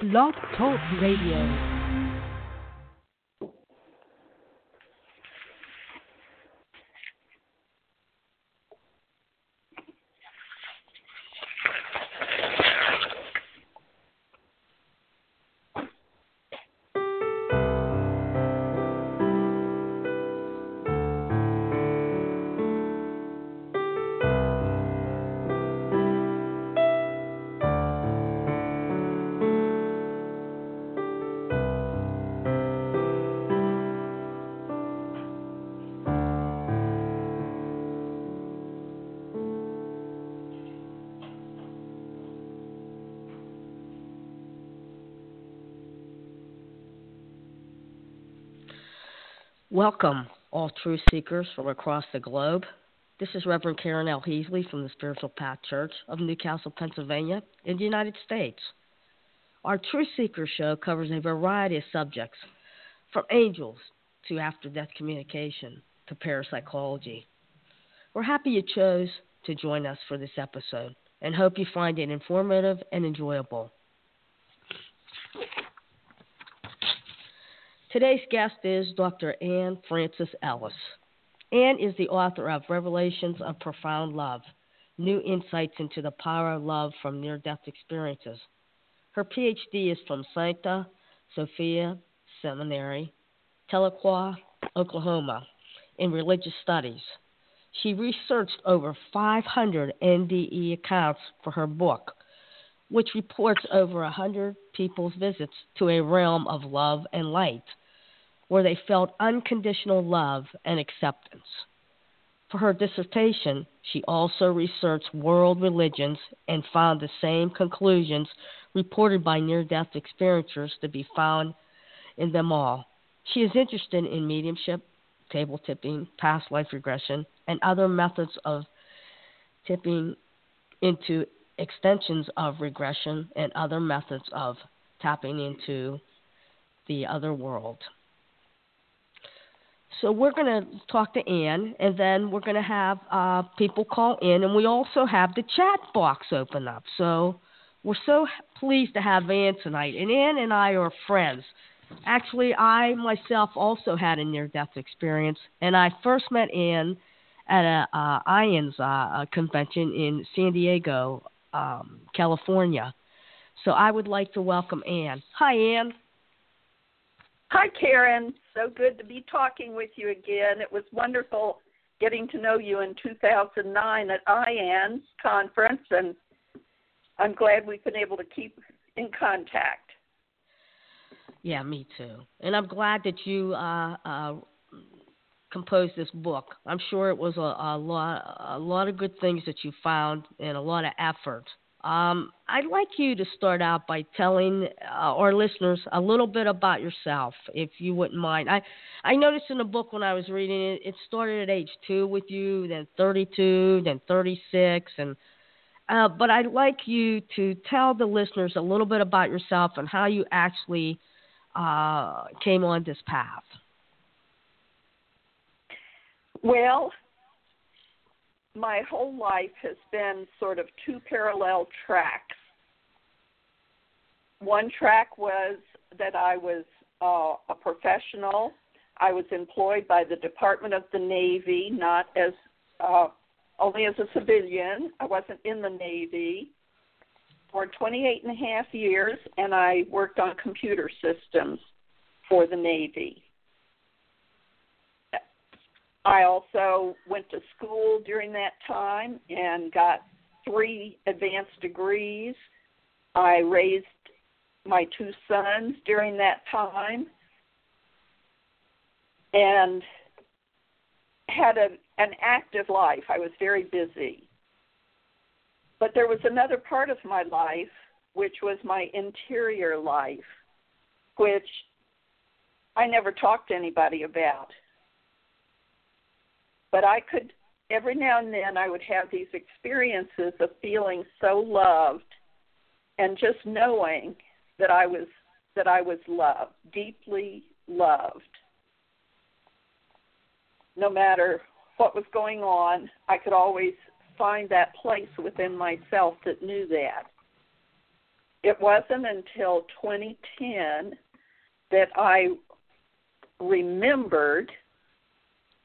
Blog Talk Radio. Welcome, all truth seekers from across the globe. This is Reverend Karen L. Heasley from the Spiritual Path Church of New Castle, Pennsylvania, in the United States. Our Truth Seeker show covers a variety of subjects, from angels to after death communication to parapsychology. We're happy you chose to join us for this episode and hope you find it informative and enjoyable. Today's guest is Dr. Ann Frances Ellis. Ann is the author of Revelations of Profound Love New Insights into the Power of Love from Near Death Experiences. Her PhD is from Sancta Sophia Seminary, Tahlequah, Oklahoma, in religious studies. She researched over 500 NDE accounts for her book, which reports over 100 people's visits to a realm of love and light where they felt unconditional love and acceptance. For her dissertation, she also researched world religions and found the same conclusions reported by near death experiencers to be found in them all. She is interested in mediumship, table tipping, past life regression, and other methods of tipping into extensions of regression and other methods of tapping into the other world. So we're going to talk to Ann, and then we're going to have uh, people call in, and we also have the chat box open up. So we're so pleased to have Ann tonight. And Ann and I are friends. Actually, I myself also had a near-death experience, and I first met Ann at a uh, IANDS uh, convention in San Diego, um, California. So I would like to welcome Ann. Hi, Ann. Hi, Karen. So good to be talking with you again. It was wonderful getting to know you in 2009 at IANDS conference, and I'm glad we've been able to keep in contact. Yeah, me too. And I'm glad that you uh, uh, composed this book. I'm sure it was a, a lot, a lot of good things that you found and a lot of effort. Um, I'd like you to start out by telling uh, our listeners a little bit about yourself, if you wouldn't mind. I, I noticed in the book when I was reading it, it started at age two with you, then 32, then 36, and uh, but I'd like you to tell the listeners a little bit about yourself and how you actually uh, came on this path. Well, my whole life has been sort of two parallel tracks. One track was that I was uh, a professional. I was employed by the Department of the Navy, not as uh, only as a civilian. I wasn't in the Navy for 28 and a half years, and I worked on computer systems for the Navy. I also went to school during that time and got three advanced degrees. I raised my two sons during that time and had a, an active life. I was very busy. But there was another part of my life, which was my interior life, which I never talked to anybody about but I could every now and then I would have these experiences of feeling so loved and just knowing that I was that I was loved, deeply loved. No matter what was going on, I could always find that place within myself that knew that. it wasn't until 2010 that I remembered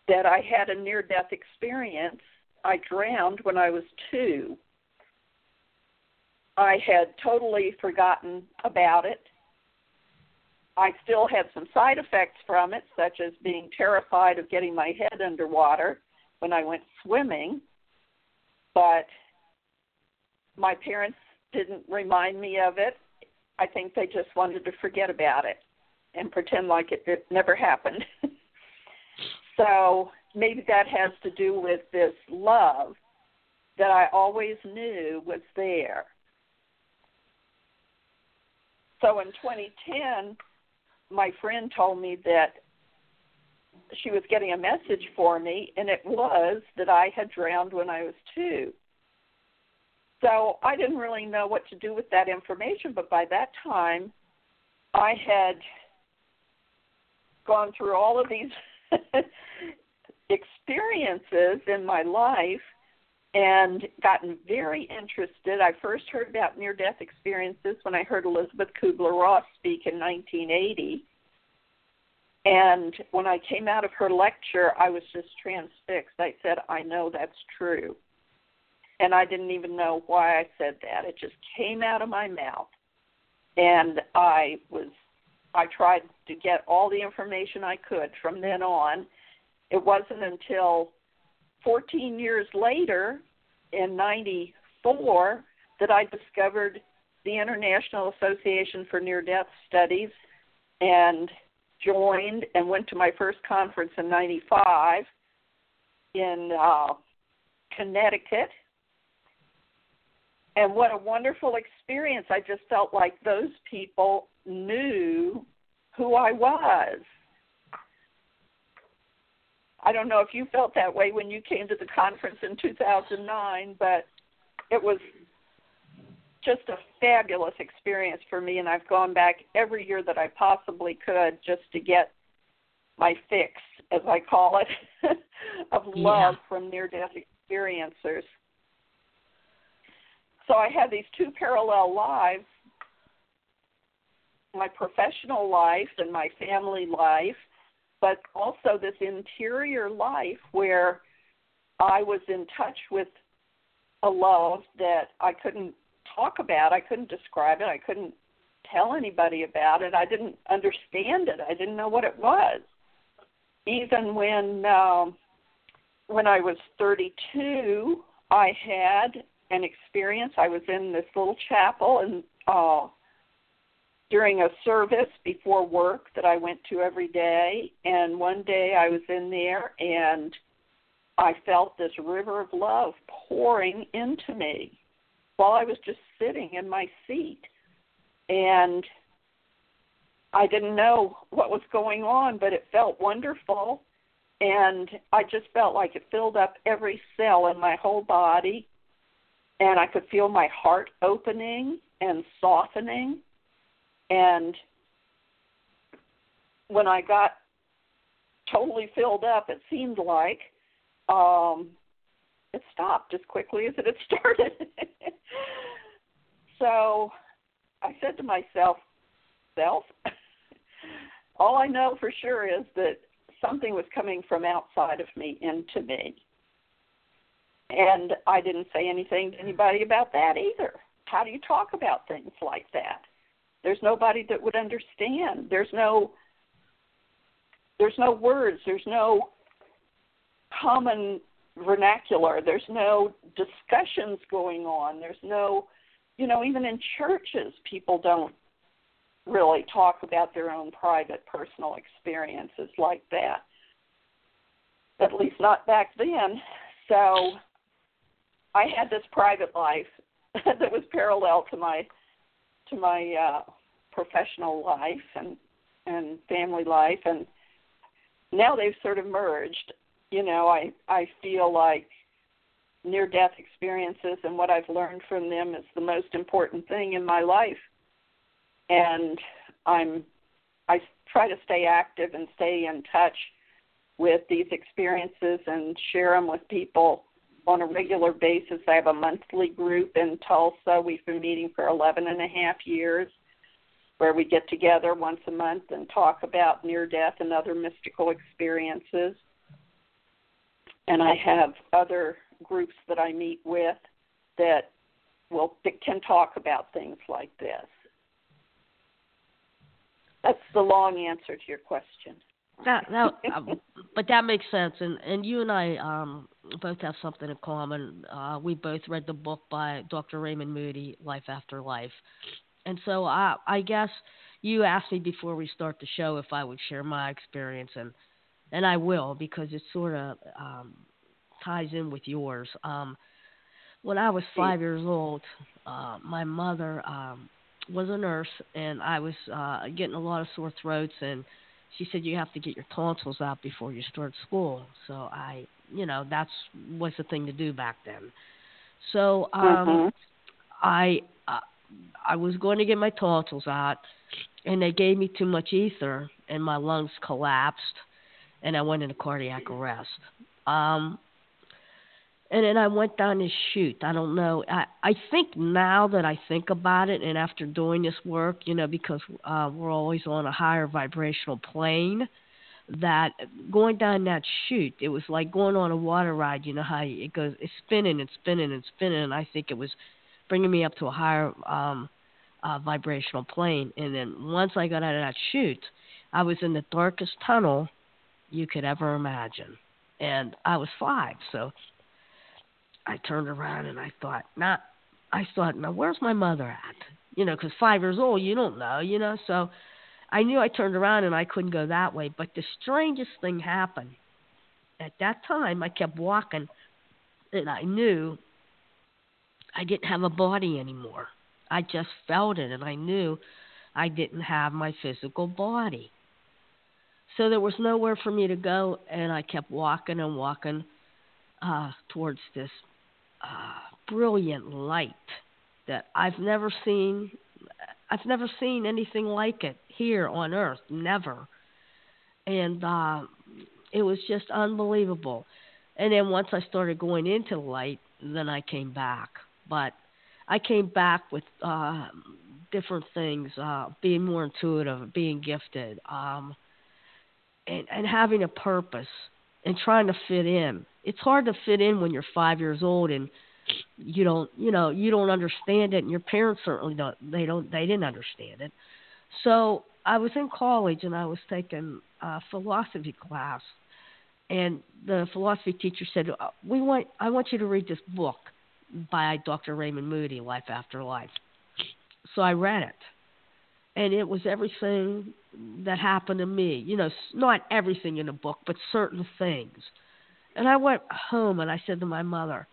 that I had a near death experience. I drowned when I was two. I had totally forgotten about it. I still had some side effects from it, such as being terrified of getting my head underwater when I went swimming. But my parents didn't remind me of it. I think they just wanted to forget about it and pretend like it, it never happened. so maybe that has to do with this love that I always knew was there. So in 2010, my friend told me that she was getting a message for me, and it was that I had drowned when I was two. So I didn't really know what to do with that information, but by that time, I had gone through all of these experiences in my life and gotten very interested. I first heard about near death experiences when I heard Elizabeth Kubler Ross speak in 1980. And when I came out of her lecture, I was just transfixed. I said, I know that's true. And I didn't even know why I said that. It just came out of my mouth. And I was I tried to get all the information I could from then on. It wasn't until 14 years later, in 94, that I discovered the International Association for Near Death Studies and joined and went to my first conference in 95 in uh, Connecticut. And what a wonderful experience. I just felt like those people knew who I was. I don't know if you felt that way when you came to the conference in 2009, but it was just a fabulous experience for me, and I've gone back every year that I possibly could just to get my fix, as I call it, of love yeah. from near death experiencers. So I had these two parallel lives my professional life and my family life, but also this interior life where I was in touch with a love that I couldn't talk about, I couldn't describe it, I couldn't tell anybody about it. I didn't understand it. I didn't know what it was. Even when um when I was 32, I had an experience. I was in this little chapel and uh during a service before work that I went to every day. And one day I was in there and I felt this river of love pouring into me while I was just sitting in my seat. And I didn't know what was going on, but it felt wonderful. And I just felt like it filled up every cell in my whole body. And I could feel my heart opening and softening and when I got totally filled up, it seemed like um, it stopped as quickly as it had started. so I said to myself, self, all I know for sure is that something was coming from outside of me into me. And I didn't say anything to anybody about that either. How do you talk about things like that? There's nobody that would understand. There's no there's no words, there's no common vernacular, there's no discussions going on, there's no you know, even in churches people don't really talk about their own private personal experiences like that. At least not back then. So I had this private life that was parallel to my to my uh, professional life and and family life, and now they've sort of merged. You know, I I feel like near death experiences and what I've learned from them is the most important thing in my life, and I'm I try to stay active and stay in touch with these experiences and share them with people on a regular basis. I have a monthly group in Tulsa. We've been meeting for 11 and a half years where we get together once a month and talk about near death and other mystical experiences. And I have other groups that I meet with that will that can talk about things like this. That's the long answer to your question. That, that um, but that makes sense, and and you and I um both have something in common. Uh, we both read the book by Dr. Raymond Moody, Life After Life, and so I I guess you asked me before we start the show if I would share my experience, and and I will because it sort of um, ties in with yours. Um, when I was five years old, uh, my mother um, was a nurse, and I was uh, getting a lot of sore throats, and she said you have to get your tonsils out before you start school. So I, you know, that's was the thing to do back then. So um, mm-hmm. I uh, I was going to get my tonsils out, and they gave me too much ether, and my lungs collapsed, and I went into cardiac arrest. Um, and then I went down this chute. I don't know. I I think now that I think about it, and after doing this work, you know, because uh, we're always on a higher vibrational plane, that going down that chute, it was like going on a water ride. You know how it goes, it's spinning and spinning and spinning. And I think it was bringing me up to a higher um, uh, vibrational plane. And then once I got out of that chute, I was in the darkest tunnel you could ever imagine, and I was five, so I turned around and I thought, not. I thought, now where's my mother at? You know, because five years old, you don't know, you know. So I knew I turned around and I couldn't go that way. But the strangest thing happened. At that time, I kept walking, and I knew I didn't have a body anymore. I just felt it, and I knew I didn't have my physical body. So there was nowhere for me to go, and I kept walking and walking uh, towards this uh, brilliant light that I've never seen. I've never seen anything like it here on Earth, never. And uh, it was just unbelievable. And then once I started going into light, then I came back. But I came back with uh, different things, uh, being more intuitive, being gifted, um, and, and having a purpose and trying to fit in. It's hard to fit in when you're five years old and you don't you know you don't understand it and your parents certainly don't they don't they didn't understand it. So i was in college and i was taking a philosophy class and the philosophy teacher said uh, we want i want you to read this book by dr raymond moody life after life so i read it and it was everything that happened to me you know not everything in the book but certain things and I went home and I said to my mother,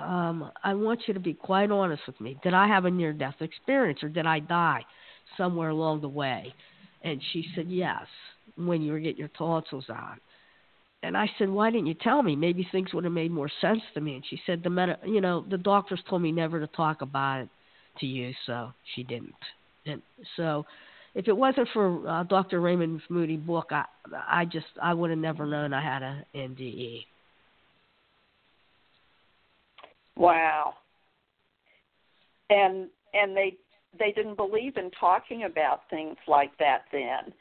um, I want you to be quite honest with me. Did I have a near death experience or did I die somewhere along the way? And she said, Yes, when you were getting your tonsils out. And I said, Why didn't you tell me? Maybe things would have made more sense to me. And she said, The med- you know, the doctors told me never to talk about it to you, so she didn't. And so if it wasn't for uh, Dr. Raymond Moody book, I I just I would have never known I had a NDE. Wow. And and they they didn't believe in talking about things like that then.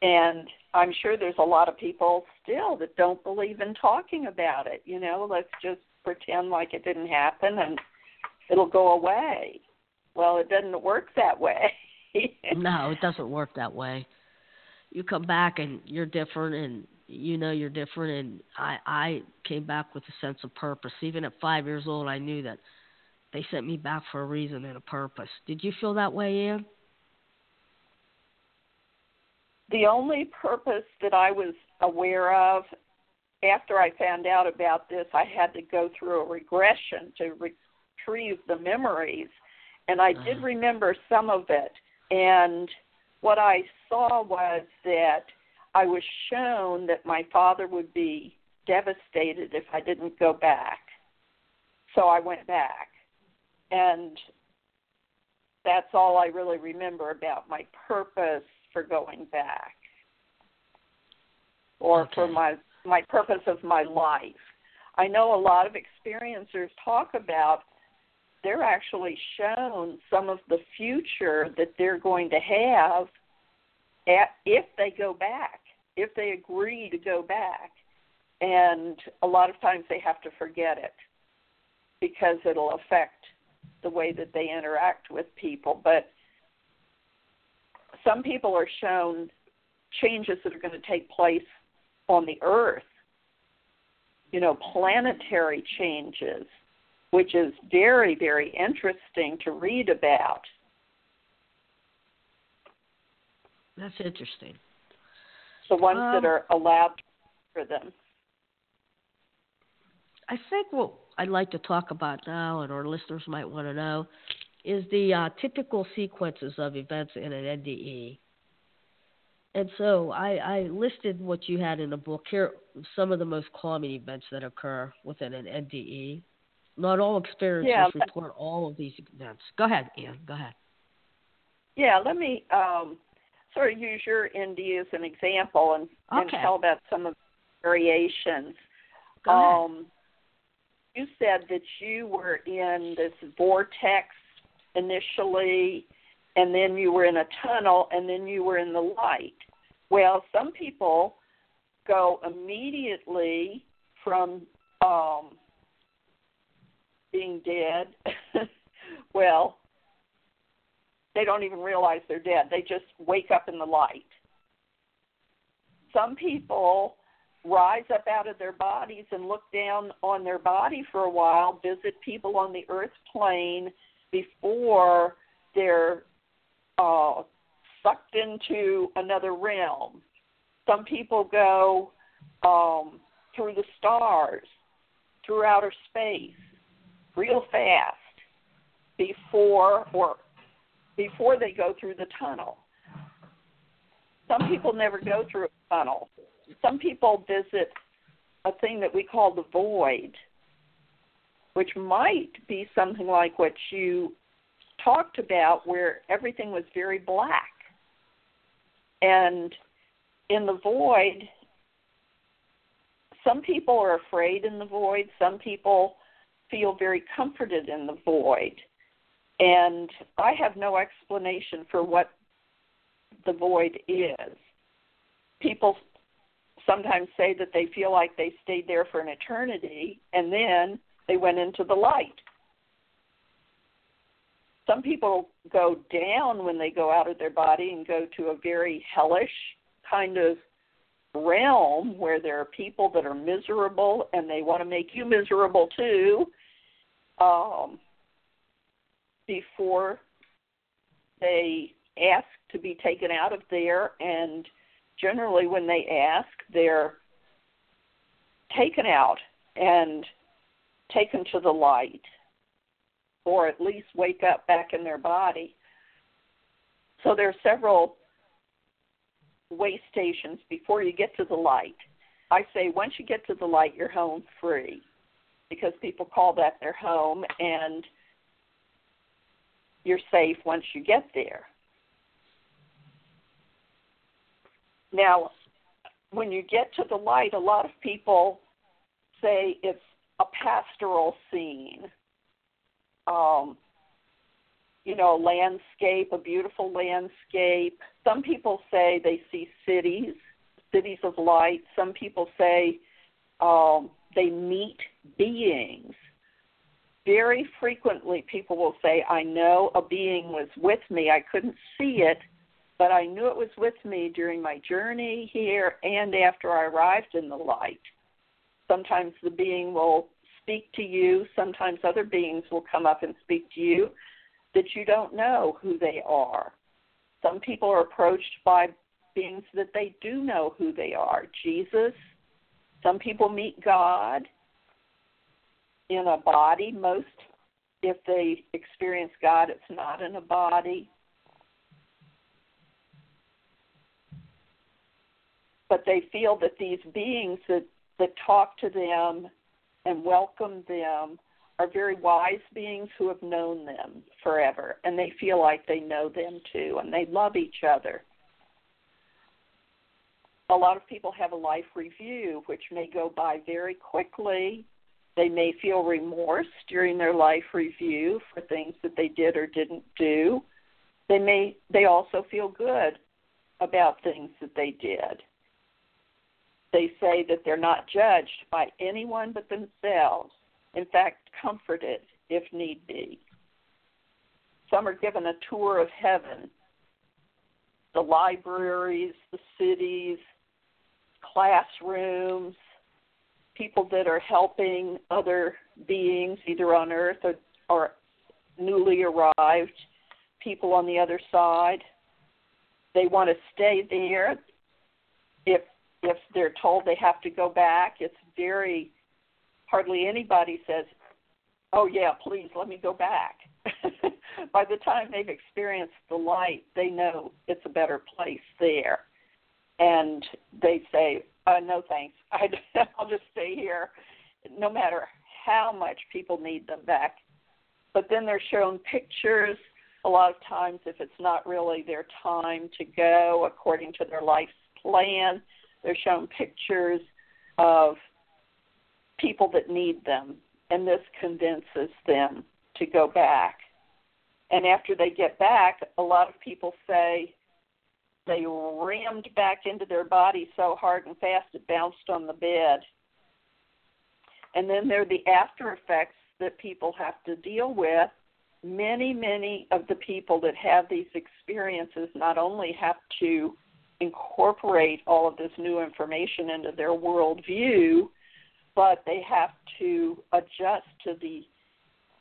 And I'm sure there's a lot of people still that don't believe in talking about it. You know, let's just pretend like it didn't happen and it'll go away. Well, it doesn't work that way. no, it doesn't work that way. You come back and you're different, and you know you're different. And I, I came back with a sense of purpose. Even at five years old, I knew that they sent me back for a reason and a purpose. Did you feel that way, Ann? The only purpose that I was aware of after I found out about this, I had to go through a regression to retrieve the memories, and I did uh-huh. remember some of it. And what I saw was that I was shown that my father would be devastated if I didn't go back. So I went back. And that's all I really remember about my purpose for going back or okay. for my my purpose of my life. I know a lot of experiencers talk about they're actually shown some of the future that they're going to have at, if they go back, if they agree to go back. And a lot of times they have to forget it because it'll affect the way that they interact with people. But some people are shown changes that are going to take place on the earth, you know, planetary changes, which is very, very interesting to read about. That's interesting. The ones um, that are allowed for them. I think what I'd like to talk about now, and our listeners might want to know, is the uh, typical sequences of events in an NDE. And so I, I listed what you had in the book here, some of the most common events that occur within an NDE. Not all experiences yeah, report all of these events. Go ahead, Ann. Go ahead. Yeah, let me um, sort of use your NDE as an example and, okay. and tell about some of the variations. Go um, ahead. You said that you were in this vortex initially, and then you were in a tunnel, and then you were in the light. Well, some people go immediately from um, being dead. well, they don't even realize they're dead. They just wake up in the light. Some people rise up out of their bodies and look down on their body for a while, visit people on the earth plane before they're uh, sucked into another realm. Some people go um, through the stars, through outer space, real fast before or before they go through the tunnel. Some people never go through a tunnel. Some people visit a thing that we call the void, which might be something like what you talked about, where everything was very black. And in the void, some people are afraid in the void, some people feel very comforted in the void. And I have no explanation for what the void is. People sometimes say that they feel like they stayed there for an eternity and then they went into the light. Some people go down when they go out of their body and go to a very hellish kind of realm where there are people that are miserable and they want to make you miserable too um, before they ask to be taken out of there and generally when they ask they're taken out and taken to the light or at least wake up back in their body. So there are several way stations before you get to the light. I say once you get to the light you're home free because people call that their home and you're safe once you get there. Now, when you get to the light, a lot of people say it's a pastoral scene. Um, you know, a landscape, a beautiful landscape. Some people say they see cities, cities of light. Some people say um, they meet beings. Very frequently, people will say, I know a being was with me. I couldn't see it, but I knew it was with me during my journey here and after I arrived in the light. Sometimes the being will speak to you, sometimes other beings will come up and speak to you that you don't know who they are. Some people are approached by beings that they do know who they are. Jesus, some people meet God in a body. Most, if they experience God, it's not in a body. but they feel that these beings that, that talk to them and welcome them are very wise beings who have known them forever, and they feel like they know them too, and they love each other. A lot of people have a life review, which may go by very quickly, They may feel remorse during their life review for things that they did or didn't do. They may they also feel good about things that they did. They say that they're not judged by anyone but themselves, in fact, comforted if need be. Some are given a tour of heaven the libraries, the cities, classrooms, people that are helping other beings either on earth or, or newly arrived people on the other side. They want to stay there. If if they're told they have to go back, it's very hardly anybody says, "Oh yeah, please let me go back." By the time they've experienced the light, they know it's a better place there, and they say, uh, "No thanks, I, I'll just stay here," no matter how much people need them back. But then they're shown pictures. A lot of times, if it's not really their time to go according to their life's plan, they're shown pictures of people that need them, and this convinces them to go back. And after they get back, a lot of people say they rammed back into their body so hard and fast it bounced on the bed. And then there are the after effects that people have to deal with. Many, many of the people that have these experiences not only have to incorporate all of this new information into their worldview, but they have to adjust to the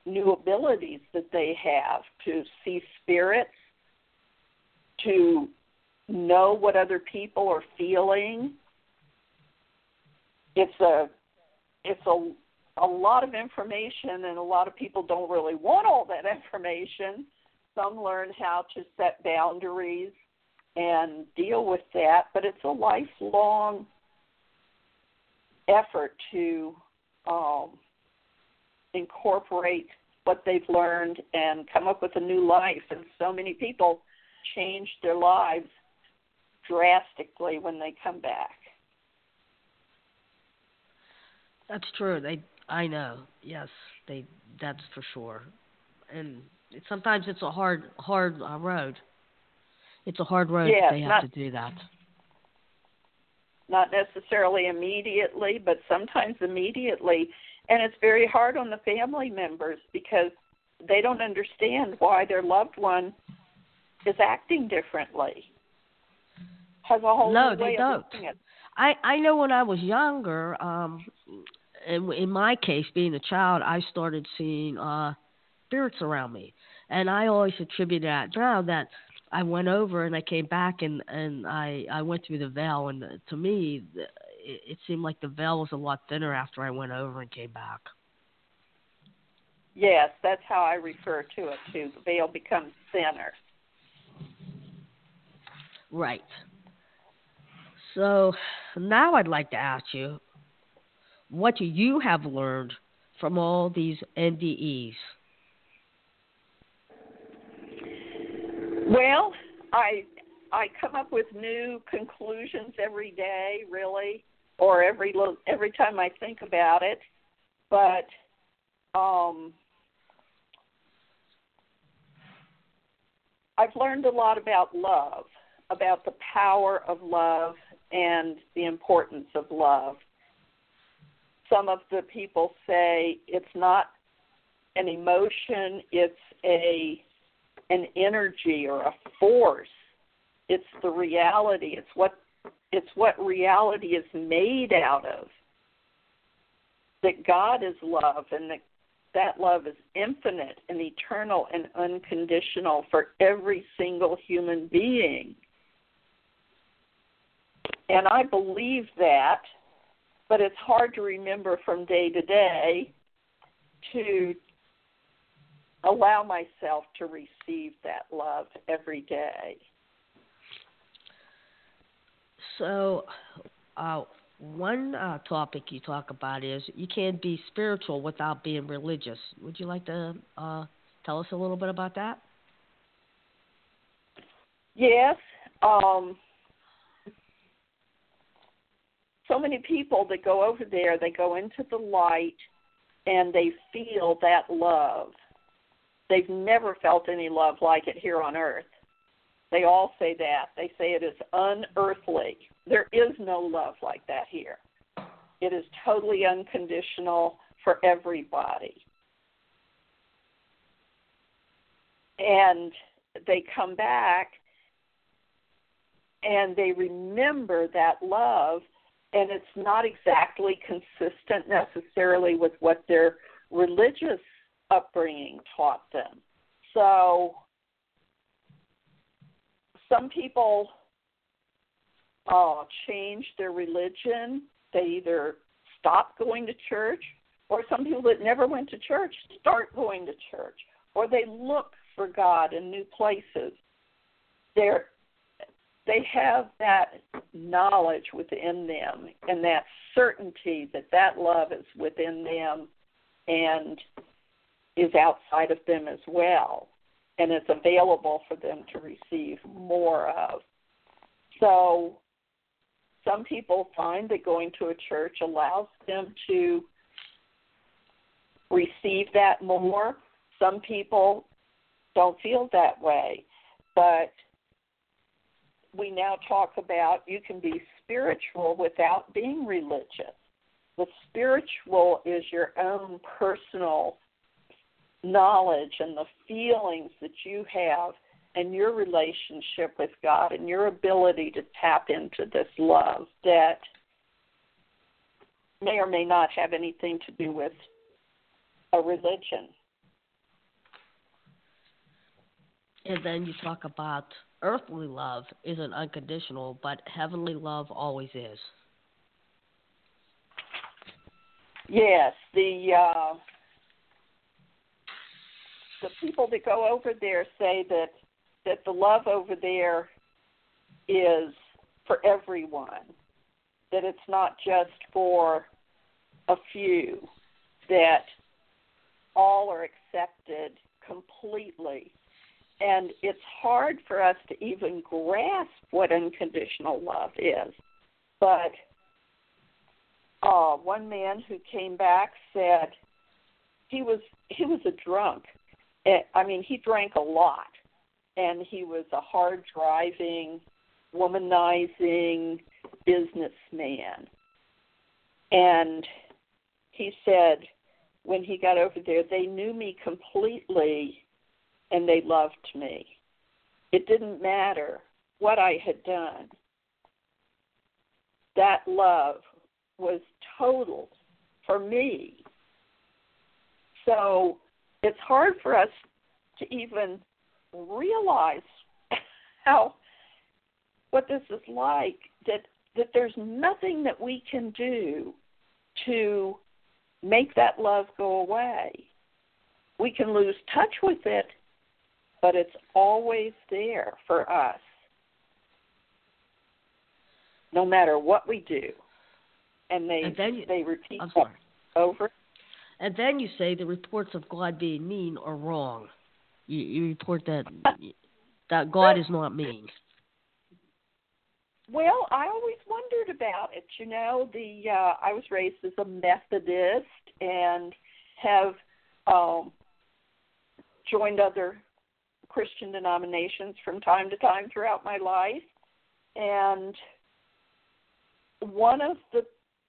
new abilities that they have to see spirits, to know what other people are feeling. It's a it's a a lot of information and a lot of people don't really want all that information. Some learn how to set boundaries and deal with that, but it's a lifelong effort to um, incorporate what they've learned and come up with a new life. And so many people change their lives drastically when they come back. That's true. They, I know. Yes, they. That's for sure. And sometimes it's a hard, hard uh, road. It's a hard road. Yes, they have not, to do that. Not necessarily immediately, but sometimes immediately and it's very hard on the family members because they don't understand why their loved one is acting differently. Has a whole no, they don't. of looking at. I I know when I was younger, um, in, in my case, being a child, I started seeing uh spirits around me, and I always attribute that now that I went over and I came back and and I I went through the veil, and uh, to me, it, it seemed like the veil was a lot thinner after I went over and came back. Yes, that's how I refer to it too. The veil becomes thinner. Right. So now I'd like to ask you, what do you have learned from all these NDEs? Well, I I come up with new conclusions every day, really or every every time I think about it. But um, I've learned a lot about love, about the power of love and the importance of love. Some of the people say it's not an emotion, it's a an energy or a force. It's the reality. It's what it's what reality is made out of. That God is love and that that love is infinite and eternal and unconditional for every single human being. And I believe that, but it's hard to remember from day to day to allow myself to receive that love every day. So, uh, one uh, topic you talk about is you can't be spiritual without being religious. Would you like to uh, tell us a little bit about that? Yes. Um, so many people that go over there, they go into the light and they feel that love. They've never felt any love like it here on earth. They all say that. They say it is unearthly. There is no love like that here. It is totally unconditional for everybody. And they come back and they remember that love, and it's not exactly consistent necessarily with what their religious upbringing taught them. So, some people uh, change their religion. They either stop going to church, or some people that never went to church start going to church, or they look for God in new places. They're they have that knowledge within them and that certainty that that love is within them and is outside of them as well and is available for them to receive more of. So some people find that going to a church allows them to receive that more. Some people don't feel that way. But we now talk about you can be spiritual without being religious. The spiritual is your own personal knowledge and the feelings that you have and your relationship with God and your ability to tap into this love that may or may not have anything to do with a religion. And then you talk about earthly love isn't unconditional, but heavenly love always is. Yes, the uh, the people that go over there say that that the love over there is for everyone. That it's not just for a few. That all are accepted completely and it's hard for us to even grasp what unconditional love is. But uh, one man who came back said he was he was a drunk. I mean, he drank a lot, and he was a hard driving, womanizing businessman. And he said when he got over there, they knew me completely and they loved me. It didn't matter what I had done. That love was total for me. So it's hard for us to even realize how what this is like that that there's nothing that we can do to make that love go away. We can lose touch with it, but it's always there for us, no matter what we do. And they and you, they repeat over. And then you say the reports of God being mean are wrong. You, you report that that God is not mean. Well, I always wondered about it. You know, the uh, I was raised as a Methodist and have um, joined other Christian denominations from time to time throughout my life, and one of the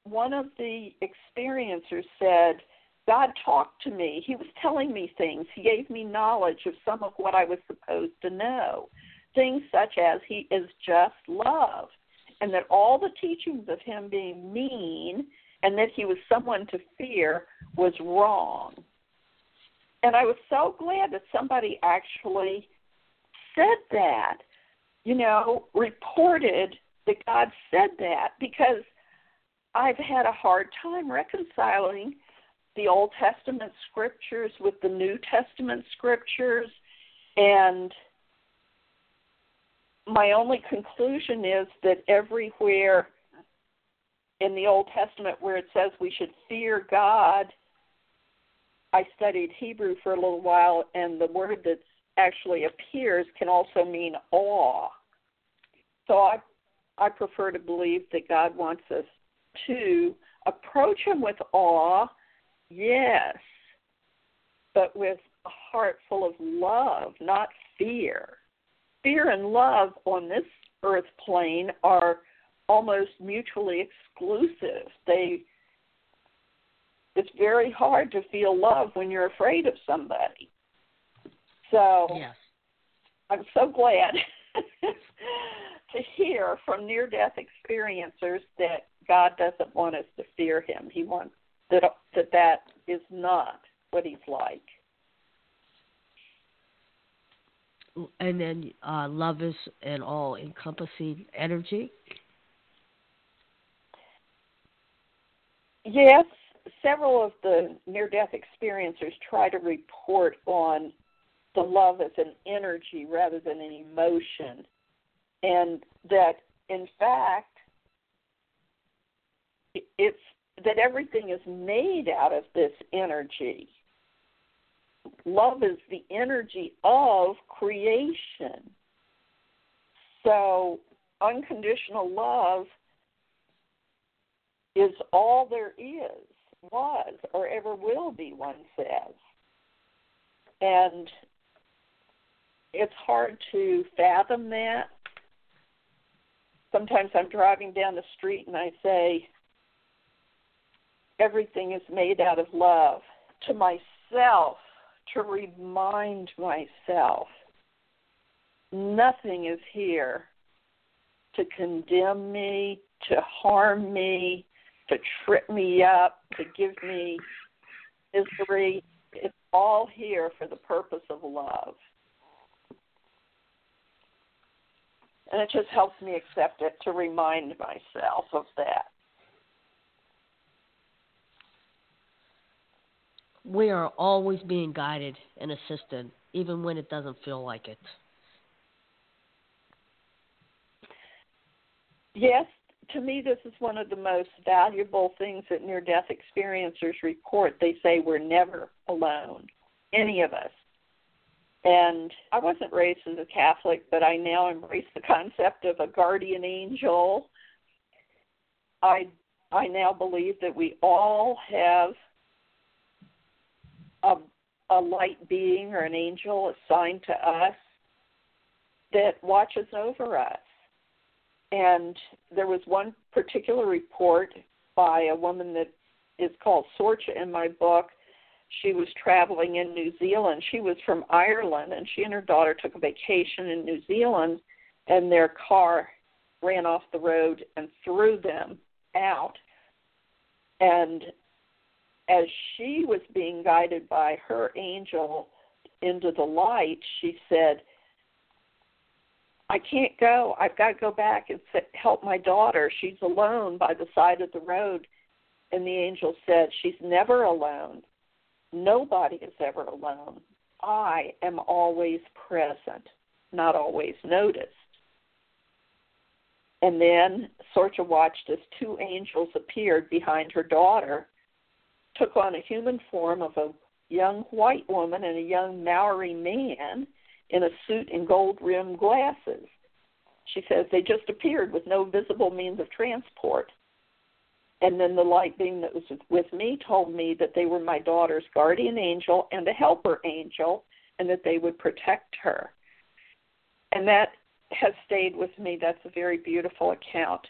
one of the experiencers said, God talked to me. He was telling me things. He gave me knowledge of some of what I was supposed to know. Things such as He is just love, and that all the teachings of Him being mean and that He was someone to fear was wrong and I was so glad that somebody actually said that, you know, reported that God said that because I've had a hard time reconciling the Old Testament scriptures with the New Testament scriptures and my only conclusion is that everywhere in the Old Testament where it says we should fear God I studied Hebrew for a little while, and the word that actually appears can also mean awe. So I, I prefer to believe that God wants us to approach Him with awe yes, but with a heart full of love, not fear. Fear and love on this earth plane are almost mutually exclusive. They it's very hard to feel love when you're afraid of somebody. So yes. I'm so glad to hear from near death experiencers that God doesn't want us to fear him. He wants that that that is not what he's like. And then uh, love is an all encompassing energy. Yes, several of the near death experiencers try to report on the love as an energy rather than an emotion. And that, in fact, it's that everything is made out of this energy. Love is the energy of creation. So, unconditional love is all there is, was, or ever will be, one says. And it's hard to fathom that. Sometimes I'm driving down the street and I say, everything is made out of love. To myself, to remind myself, nothing is here to condemn me, to harm me, to trip me up, to give me misery. It's all here for the purpose of love. And it just helps me accept it to remind myself of that. We are always being guided and assisted, even when it doesn't feel like it. Yes, to me, this is one of the most valuable things that near death experiencers report. They say we're never alone, any of us. And I wasn't raised as a Catholic, but I now embrace the concept of a guardian angel. I I now believe that we all have a a light being or an angel assigned to us that watches over us. And there was one particular report by a woman that is called Sorcha in my book she was traveling in New Zealand. She was from Ireland, and she and her daughter took a vacation in New Zealand, and their car ran off the road and threw them out. And as she was being guided by her angel into the light, she said, I can't go. I've got to go back and help my daughter. She's alone by the side of the road. And the angel said, She's never alone. Nobody is ever alone. I am always present, not always noticed. And then Sorcha watched as two angels appeared behind her daughter, took on a human form of a young white woman and a young Maori man in a suit and gold rimmed glasses. She says they just appeared with no visible means of transport. And then the light being that was with me told me that they were my daughter's guardian angel and a helper angel, and that they would protect her. And that has stayed with me. That's a very beautiful account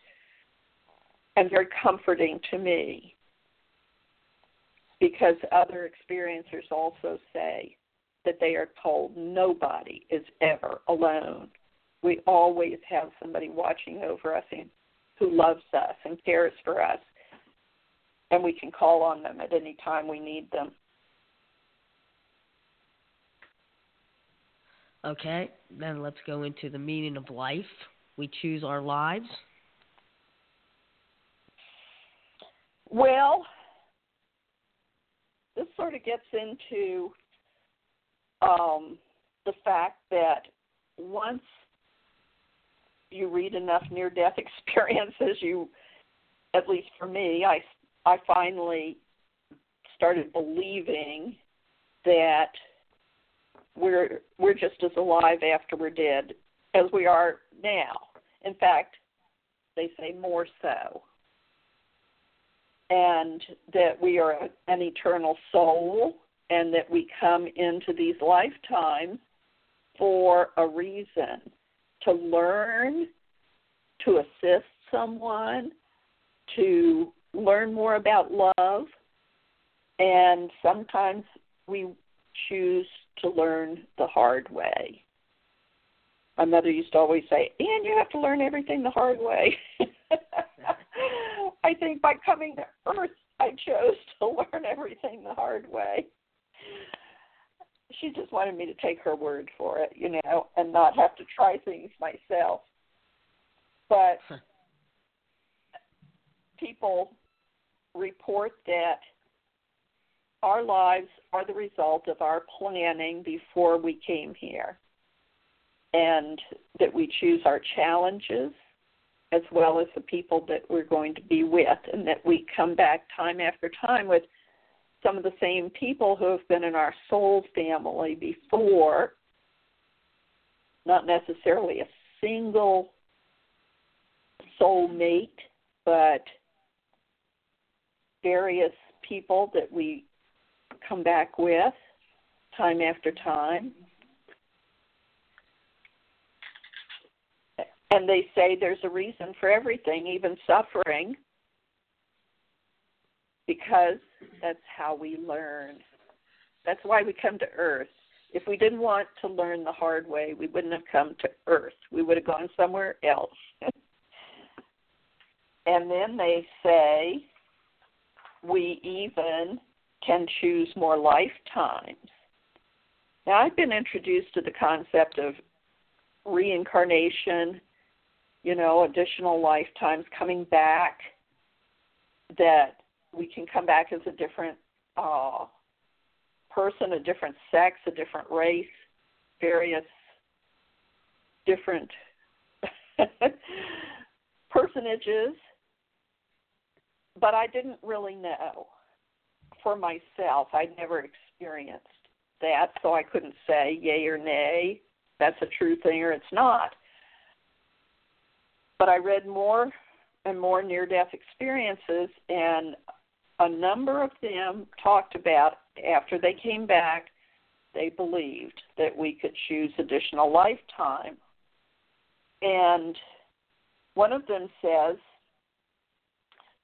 and very comforting to me because other experiencers also say that they are told nobody is ever alone. We always have somebody watching over us and who loves us and cares for us and we can call on them at any time we need them. Okay, then let's go into the meaning of life. We choose our lives. Well, this sort of gets into um, the fact that once you read enough near death experiences, you, at least for me, I I finally started believing that we're we're just as alive after we're dead as we are now. In fact, they say more so. And that we are an eternal soul and that we come into these lifetimes for a reason to learn, to assist someone, to learn more about love, and sometimes we choose to learn the hard way. My mother used to always say, and you have to learn everything the hard way. I think by coming to Earth, I chose to learn everything the hard way. She just wanted me to take her word for it, you know, and not have to try things myself. But people report that our lives are the result of our planning before we came here, and that we choose our challenges as well as the people that we're going to be with, and that we come back time after time with some of the same people who have been in our soul family before, not necessarily a single soul mate, but various people that we come back with time after time. And they say there's a reason for everything, even suffering, because that's how we learn. That's why we come to Earth. If we didn't want to learn the hard way, we wouldn't have come to Earth. We would have gone somewhere else. and then they say we even can choose more lifetimes. Now, I've been introduced to the concept of reincarnation, you know, additional lifetimes coming back, that we can come back as a different uh, person, a different sex, a different race, various different personages but I didn't really know for myself. I'd never experienced that, so I couldn't say yay or nay, that's a true thing or it's not. But I read more and more near death experiences, and a number of them talked about after they came back, they believed that we could choose additional lifetime. And one of them says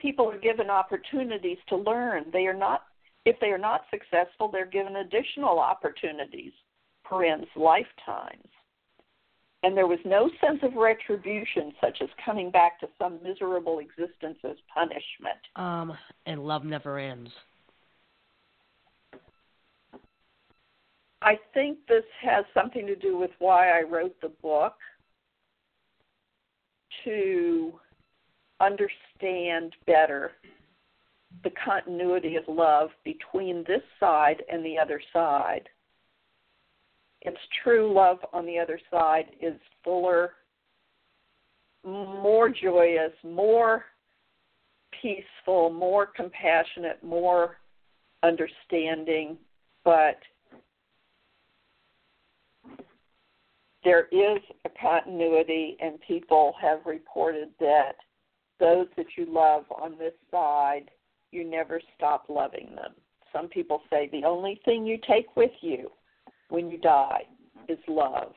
people are given opportunities to learn. They are not, if they are not successful, they're given additional opportunities, parens, lifetimes. And there was no sense of retribution, such as coming back to some miserable existence as punishment. Um, and love never ends. I think this has something to do with why I wrote the book to understand better the continuity of love between this side and the other side. Its true love on the other side is fuller, more joyous, more peaceful, more compassionate, more understanding, but there is a continuity, and people have reported that those that you love on this side, you never stop loving them. Some people say the only thing you take with you when you die is love.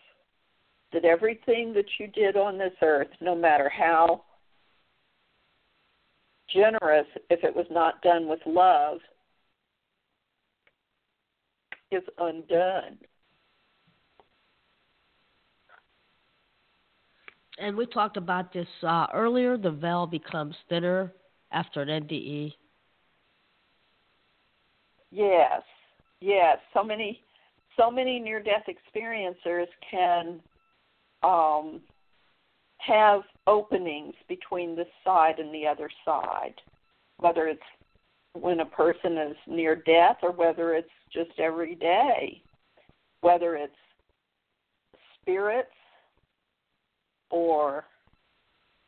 That everything that you did on this earth, no matter how generous, if it was not done with love, is undone. and we talked about this uh, earlier. The veil becomes thinner after an NDE. Yes, yes. So many, so many near-death experiencers can um, have openings between this side and the other side, whether it's when a person is near death or whether it's just every day, whether it's spirits or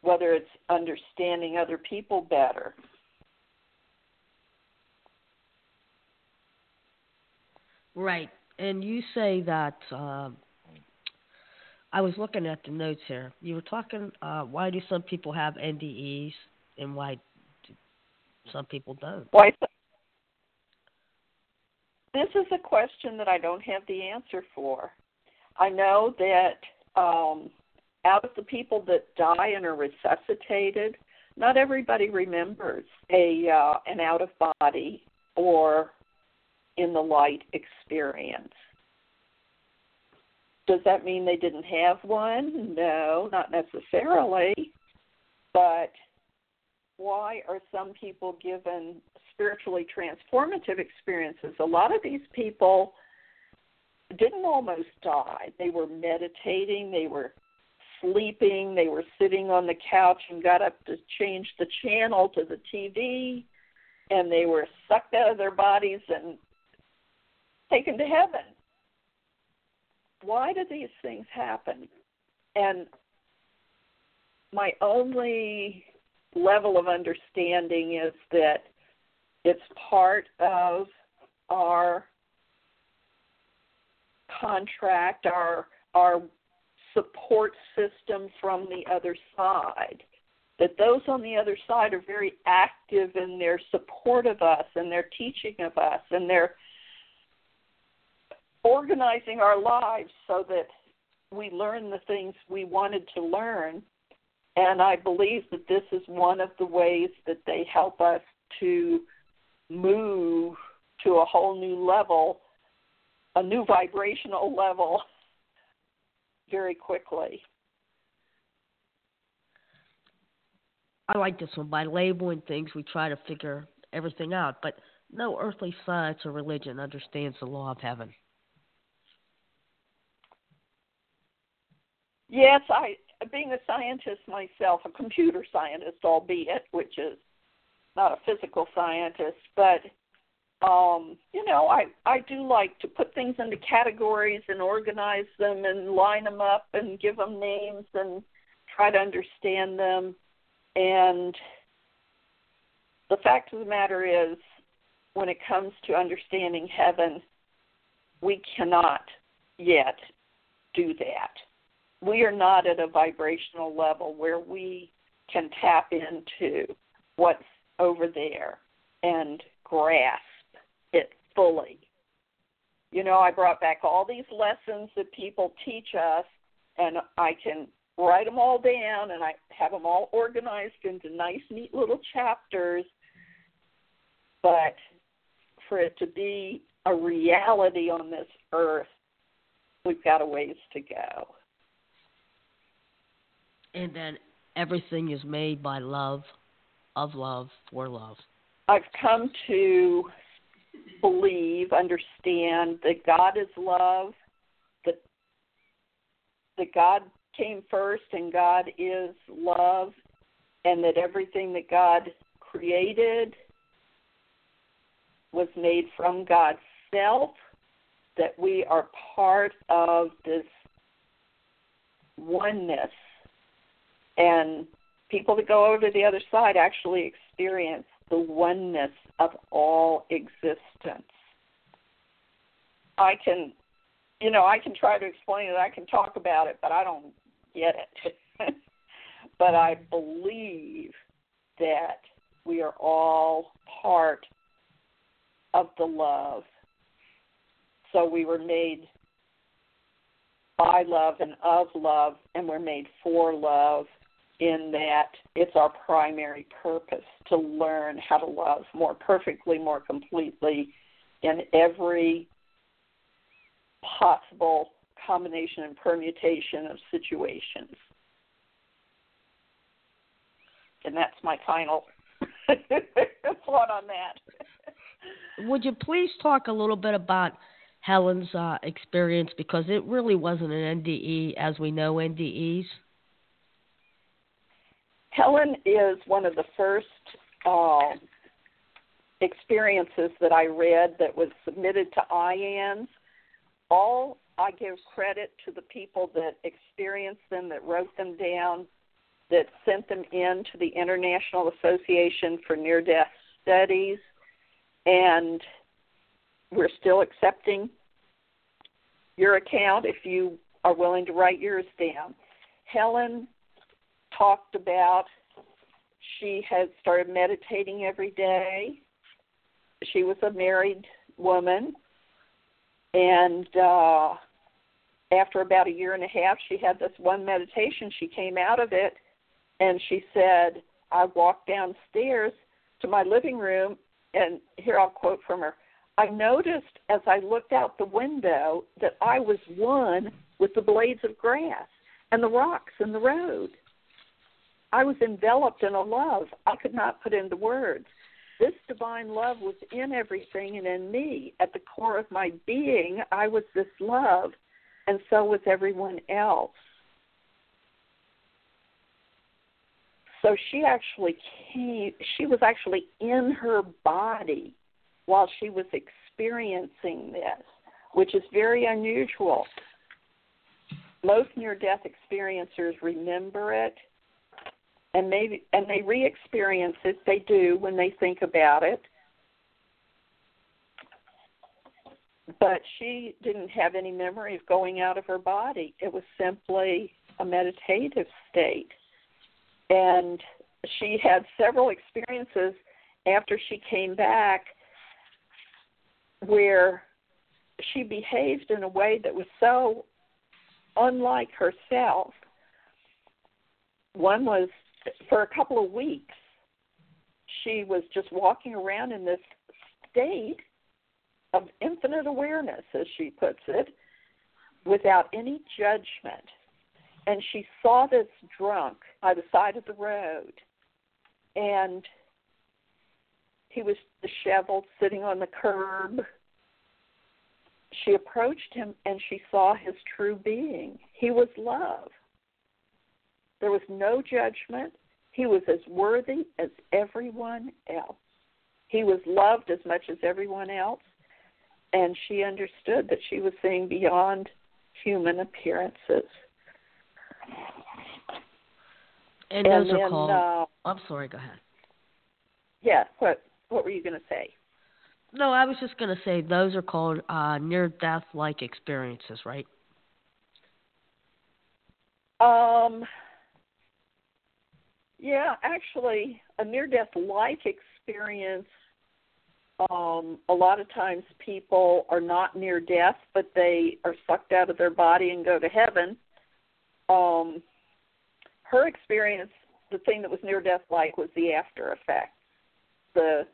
whether it's understanding other people better. Right. And you say that uh, I was looking at the notes here. You were talking. Uh, why do some people have NDEs, and why Some people don't. Why? This is a question that I don't have the answer for. I know that um, out of the people that die and are resuscitated, not everybody remembers a uh, an out of body or in the light experience. Does that mean they didn't have one? No, not necessarily. But why are some people given spiritually transformative experiences? A lot of these people didn't almost die. They were meditating, they were sleeping, they were sitting on the couch and got up to change the channel to the TV, and they were sucked out of their bodies and taken to heaven why do these things happen? And my only level of understanding is that it's part of our contract, our our support system from the other side. That those on the other side are very active in their support of us and their teaching of us and their organizing our lives so that we learn the things we wanted to learn. And I believe that this is one of the ways that they help us to move to a whole new level, a new vibrational level, very quickly. I like this one. By labeling things, we try to figure everything out, but no earthly science or religion understands the law of heaven. Yes, I being a scientist myself, a computer scientist, albeit, which is not a physical scientist, but um, you know, I I do like to put things into categories and organize them and line them up and give them names and try to understand them. And the fact of the matter is, when it comes to understanding heaven, we cannot yet do that we are not at a vibrational level where we can tap into what's over there and grasp it fully. You know, I brought back all these lessons that people teach us, and I can write them all down and I have them all organized into nice, neat little chapters. But for it to be a reality on this earth, we've got a ways to go and then everything is made by love, of love, for love. I've come to believe, understand that God is love, that that God came first and God is love, and that everything that God created was made from God's self, that we are part of this oneness and people that go over to the other side actually experience the oneness of all existence. I can, you know, I can try to explain it, I can talk about it, but I don't get it. but I believe that we are all part of the love. So we were made by love and of love, and we're made for love in that it's our primary purpose to learn how to love more perfectly, more completely in every possible combination and permutation of situations. And that's my final thought on that. Would you please talk a little bit about Helen's uh, experience because it really wasn't an NDE as we know NDEs? Helen is one of the first uh, experiences that I read that was submitted to IANDS. All I give credit to the people that experienced them, that wrote them down, that sent them in to the International Association for Near Death Studies, and we're still accepting your account if you are willing to write yours down. Helen talked about she had started meditating every day. She was a married woman, and uh, after about a year and a half, she had this one meditation. She came out of it, and she said, "I walked downstairs to my living room, and here I'll quote from her." I noticed as I looked out the window that I was one with the blades of grass and the rocks and the road. I was enveloped in a love I could not put into words. This divine love was in everything and in me. At the core of my being, I was this love, and so was everyone else. So she actually came, she was actually in her body while she was experiencing this, which is very unusual. Most near death experiencers remember it and maybe and they re-experience it. They do when they think about it. But she didn't have any memory of going out of her body. It was simply a meditative state. And she had several experiences after she came back where she behaved in a way that was so unlike herself. One was for a couple of weeks, she was just walking around in this state of infinite awareness, as she puts it, without any judgment. And she saw this drunk by the side of the road, and he was disheveled, sitting on the curb. She approached him and she saw his true being. He was love. There was no judgment. He was as worthy as everyone else. He was loved as much as everyone else. And she understood that she was seeing beyond human appearances. And, and those then, are called. Uh, I'm sorry. Go ahead. Yeah. What What were you going to say? No, I was just going to say those are called uh, near-death like experiences, right? Um, yeah, actually, a near death like experience. Um, a lot of times people are not near death, but they are sucked out of their body and go to heaven. Um, her experience, the thing that was near death like, was the after effect, the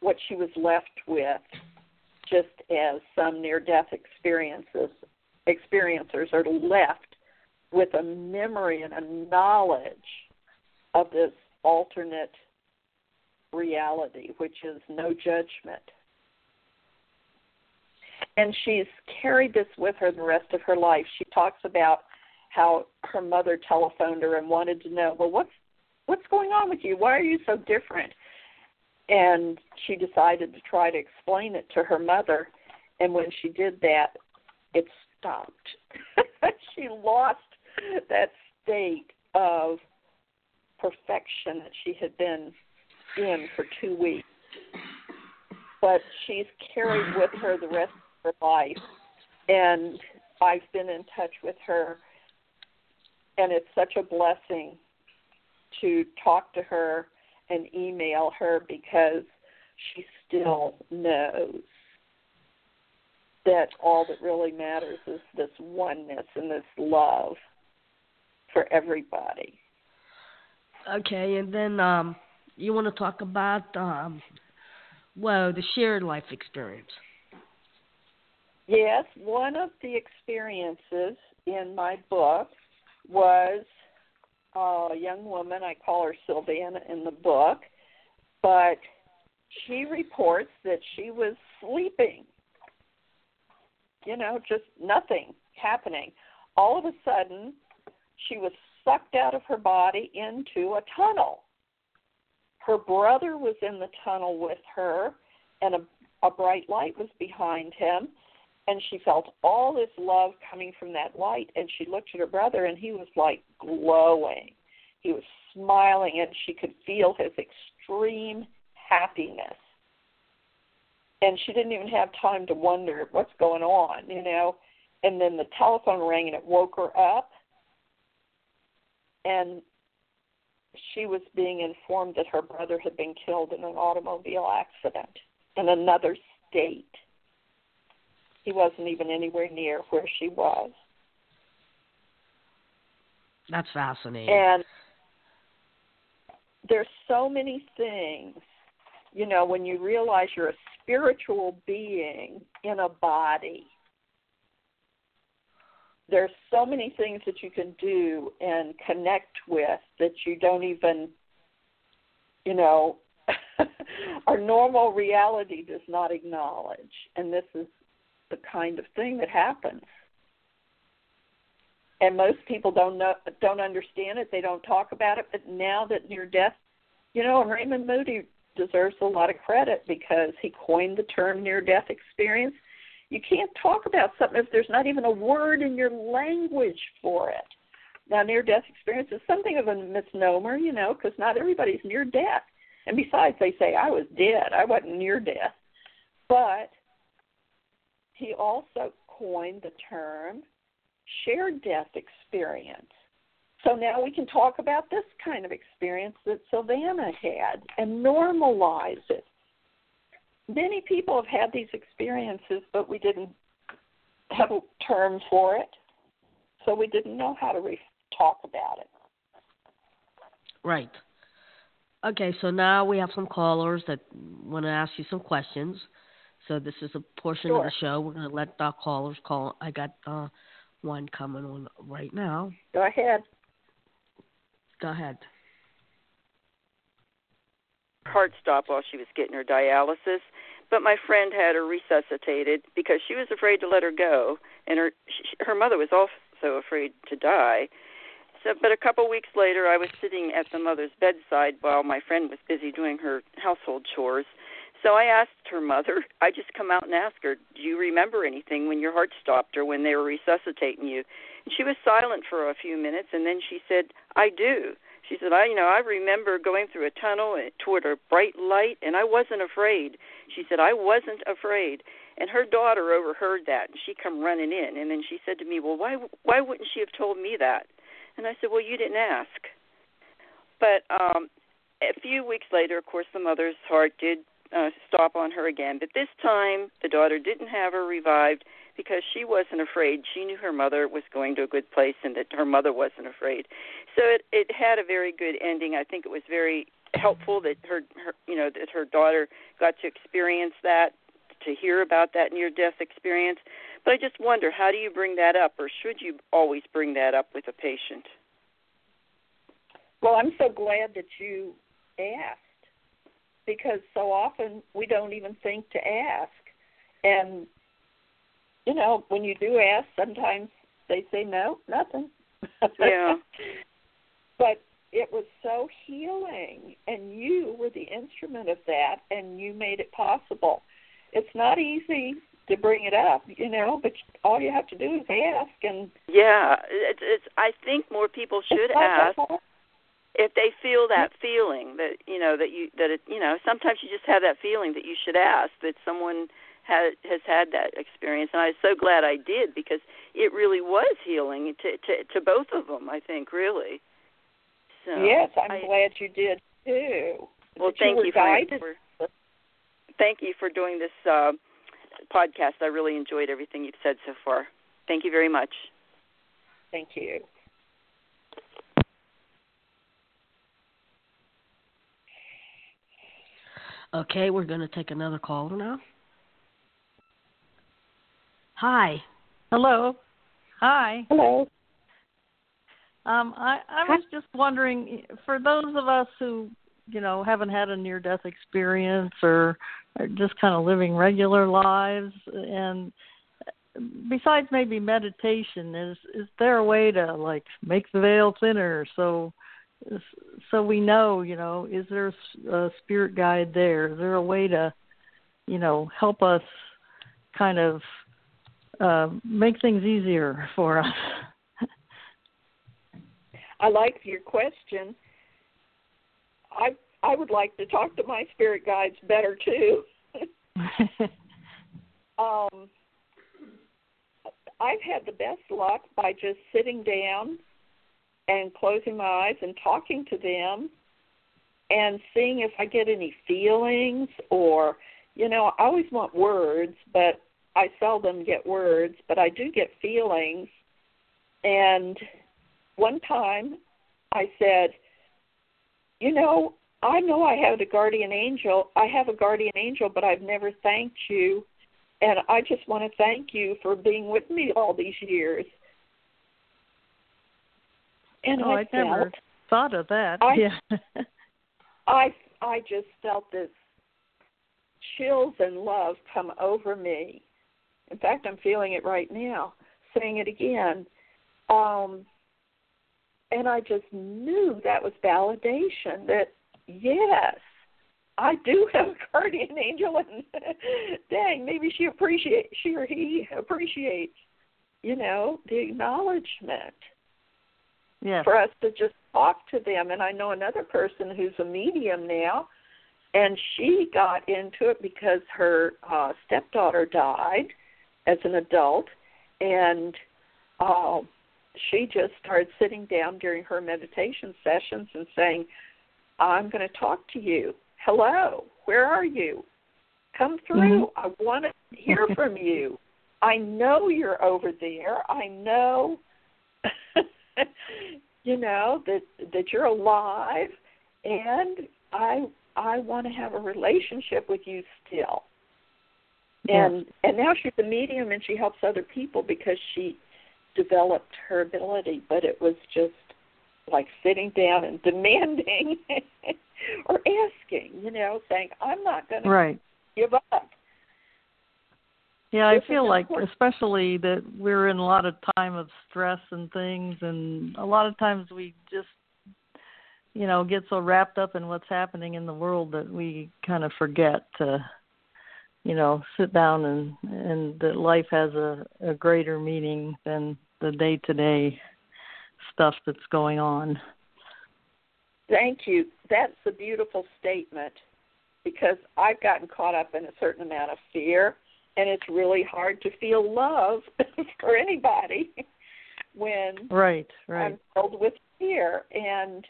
what she was left with, just as some near death experiences experiencers are left with a memory and a knowledge of this alternate reality, which is no judgment. And she's carried this with her the rest of her life. She talks about how her mother telephoned her and wanted to know, well, what's what's going on with you? Why are you so different? And she decided to try to explain it to her mother. And when she did that, it stopped. she lost that state of perfection that she had been in for two weeks. But she's carried with her the rest of her life. And I've been in touch with her. And it's such a blessing to talk to her and email her because she still knows that all that really matters is this oneness and this love for everybody. Okay, and then um, you want to talk about um, well the shared life experience. Yes, one of the experiences in my book was uh, a young woman. I call her Sylvana in the book, but she reports that she was sleeping. You know, just nothing happening. All of a sudden, she was sucked out of her body into a tunnel. Her brother was in the tunnel with her, and a, a bright light was behind him. And she felt all this love coming from that light. And she looked at her brother, and he was like glowing. He was smiling, and she could feel his extreme happiness. And she didn't even have time to wonder what's going on, you know. And then the telephone rang, and it woke her up and she was being informed that her brother had been killed in an automobile accident in another state. He wasn't even anywhere near where she was. That's fascinating. And there's so many things, you know, when you realize you're a spiritual being in a body. There's so many things that you can do and connect with that you don't even, you know, our normal reality does not acknowledge. And this is the kind of thing that happens. And most people don't know don't understand it, they don't talk about it, but now that near death you know, Raymond Moody deserves a lot of credit because he coined the term near death experience. You can't talk about something if there's not even a word in your language for it. Now, near death experience is something of a misnomer, you know, because not everybody's near death. And besides, they say, I was dead, I wasn't near death. But he also coined the term shared death experience. So now we can talk about this kind of experience that Sylvana had and normalize it. Many people have had these experiences, but we didn't have a term for it, so we didn't know how to re- talk about it. Right. Okay, so now we have some callers that want to ask you some questions. So this is a portion sure. of the show. We're going to let our callers call. I got uh, one coming on right now. Go ahead. Go ahead. Heart stopped while she was getting her dialysis, but my friend had her resuscitated because she was afraid to let her go, and her she, her mother was also afraid to die. So, but a couple weeks later, I was sitting at the mother's bedside while my friend was busy doing her household chores. So I asked her mother, I just come out and ask her, Do you remember anything when your heart stopped or when they were resuscitating you? And she was silent for a few minutes, and then she said, I do. She said, I, you know, I remember going through a tunnel toward a bright light, and I wasn't afraid. She said, I wasn't afraid. And her daughter overheard that, and she come running in, and then she said to me, Well, why, why wouldn't she have told me that? And I said, Well, you didn't ask. But um, a few weeks later, of course, the mother's heart did uh, stop on her again. But this time, the daughter didn't have her revived because she wasn't afraid. She knew her mother was going to a good place and that her mother wasn't afraid. So it it had a very good ending. I think it was very helpful that her, her you know that her daughter got to experience that to hear about that near death experience. But I just wonder how do you bring that up or should you always bring that up with a patient? Well, I'm so glad that you asked because so often we don't even think to ask. And you know, when you do ask, sometimes they say no, nothing. Yeah. but it was so healing, and you were the instrument of that, and you made it possible. It's not easy to bring it up, you know, but all you have to do is ask. And yeah, it's. it's I think more people should ask if they feel that feeling that you know that you that it you know sometimes you just have that feeling that you should ask that someone has has had that experience, and I was so glad I did because it really was healing to to, to both of them. I think really. So yes, I'm I, glad you did too. Well, that thank you, you for, for thank you for doing this uh, podcast. I really enjoyed everything you've said so far. Thank you very much. Thank you. Okay, we're going to take another caller now. Hi. Hello. Hi. Hello. Um, I, I was just wondering, for those of us who, you know, haven't had a near-death experience or are just kind of living regular lives, and besides maybe meditation, is is there a way to like make the veil thinner so so we know, you know, is there a spirit guide there? Is there a way to, you know, help us kind of uh, make things easier for us. I like your question. I I would like to talk to my spirit guides better too. um, I've had the best luck by just sitting down and closing my eyes and talking to them and seeing if I get any feelings or you know, I always want words, but I seldom get words, but I do get feelings. And one time I said, you know, I know I have a guardian angel. I have a guardian angel, but I've never thanked you. And I just want to thank you for being with me all these years. And oh, I, I felt, never thought of that. I, yeah. I I just felt this chills and love come over me. In fact, I'm feeling it right now, saying it again. Um, and I just knew that was validation that, yes, I do have a guardian angel, and dang, maybe she appreciates, she or he appreciates, you know, the acknowledgement. Yeah. For us to just talk to them, and I know another person who's a medium now and she got into it because her uh stepdaughter died as an adult and uh, she just started sitting down during her meditation sessions and saying i'm going to talk to you hello where are you come through mm-hmm. i want to hear from you i know you're over there i know you know that that you're alive and i I want to have a relationship with you still. And yes. and now she's a medium and she helps other people because she developed her ability, but it was just like sitting down and demanding or asking, you know, saying, I'm not going right. to give up. Yeah, this I feel like important. especially that we're in a lot of time of stress and things and a lot of times we just you know get so wrapped up in what's happening in the world that we kind of forget to you know sit down and and that life has a a greater meaning than the day to day stuff that's going on Thank you. That's a beautiful statement because I've gotten caught up in a certain amount of fear, and it's really hard to feel love for anybody when right right I'm filled with fear. And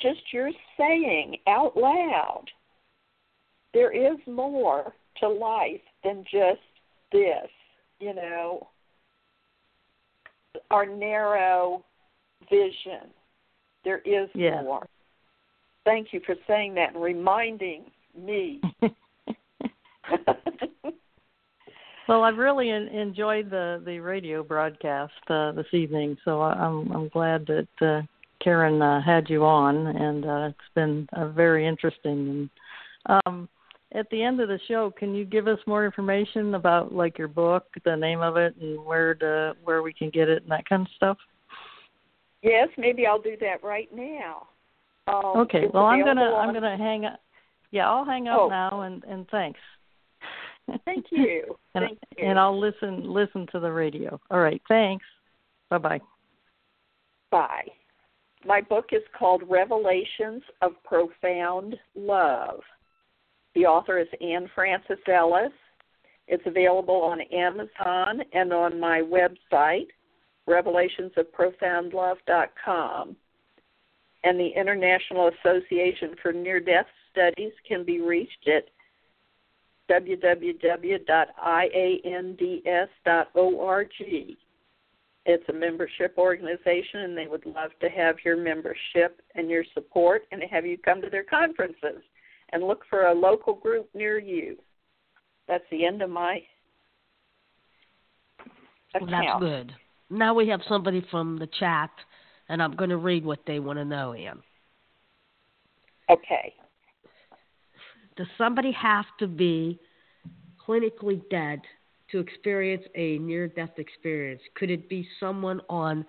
just your saying out loud, there is more to life than just this, you know, our narrow vision. There is Yeah. more. Thank you for saying that and reminding me. well i've really en- enjoyed the the radio broadcast uh this evening so I- i'm i'm glad that uh Karen uh, had you on, and uh, it's been uh, very interesting. And um, at the end of the show, can you give us more information about like your book, the name of it, and where to where we can get it, and that kind of stuff? yes, maybe I'll do that right now. Um, okay. Well, I'm gonna available I'm gonna hang up. Yeah, I'll hang up Oh. now, and and thanks. Thank you. and, Thank you. and I'll listen listen to the radio. All right. Thanks. Bye bye. Bye. My book is called Revelations of Profound Love. The author is Ann Frances Ellis. It's available on Amazon and on my website, revelationsofprofoundlove.com. And the International Association for Near Death Studies can be reached at www.iands.org. It's a membership organization, and they would love to have your membership and your support and to have you come to their conferences and look for a local group near you. That's the end of my Well, account. that's good. Now we have somebody from the chat, and I'm going to read what they want to know, Ann. Okay. Does somebody have to be clinically dead to experience a near death experience? Could it be someone on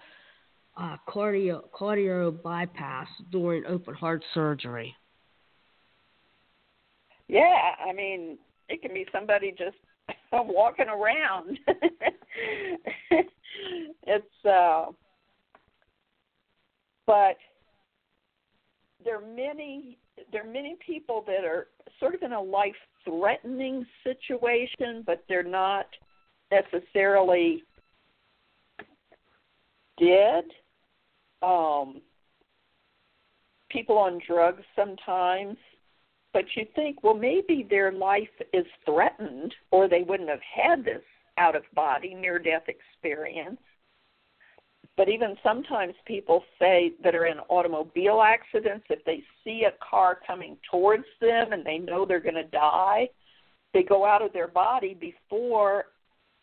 uh, cardio, cardio bypass during open heart surgery? Yeah, I mean, it can be somebody just walking around. it's uh but there are many there are many people that are sort of in a life threatening situation but they're not necessarily dead um, people on drugs sometimes, but you think, well, maybe their life is threatened, or they wouldn't have had this out of body near death experience. But even sometimes people say that are in automobile accidents, if they see a car coming towards them and they know they're going to die, they go out of their body before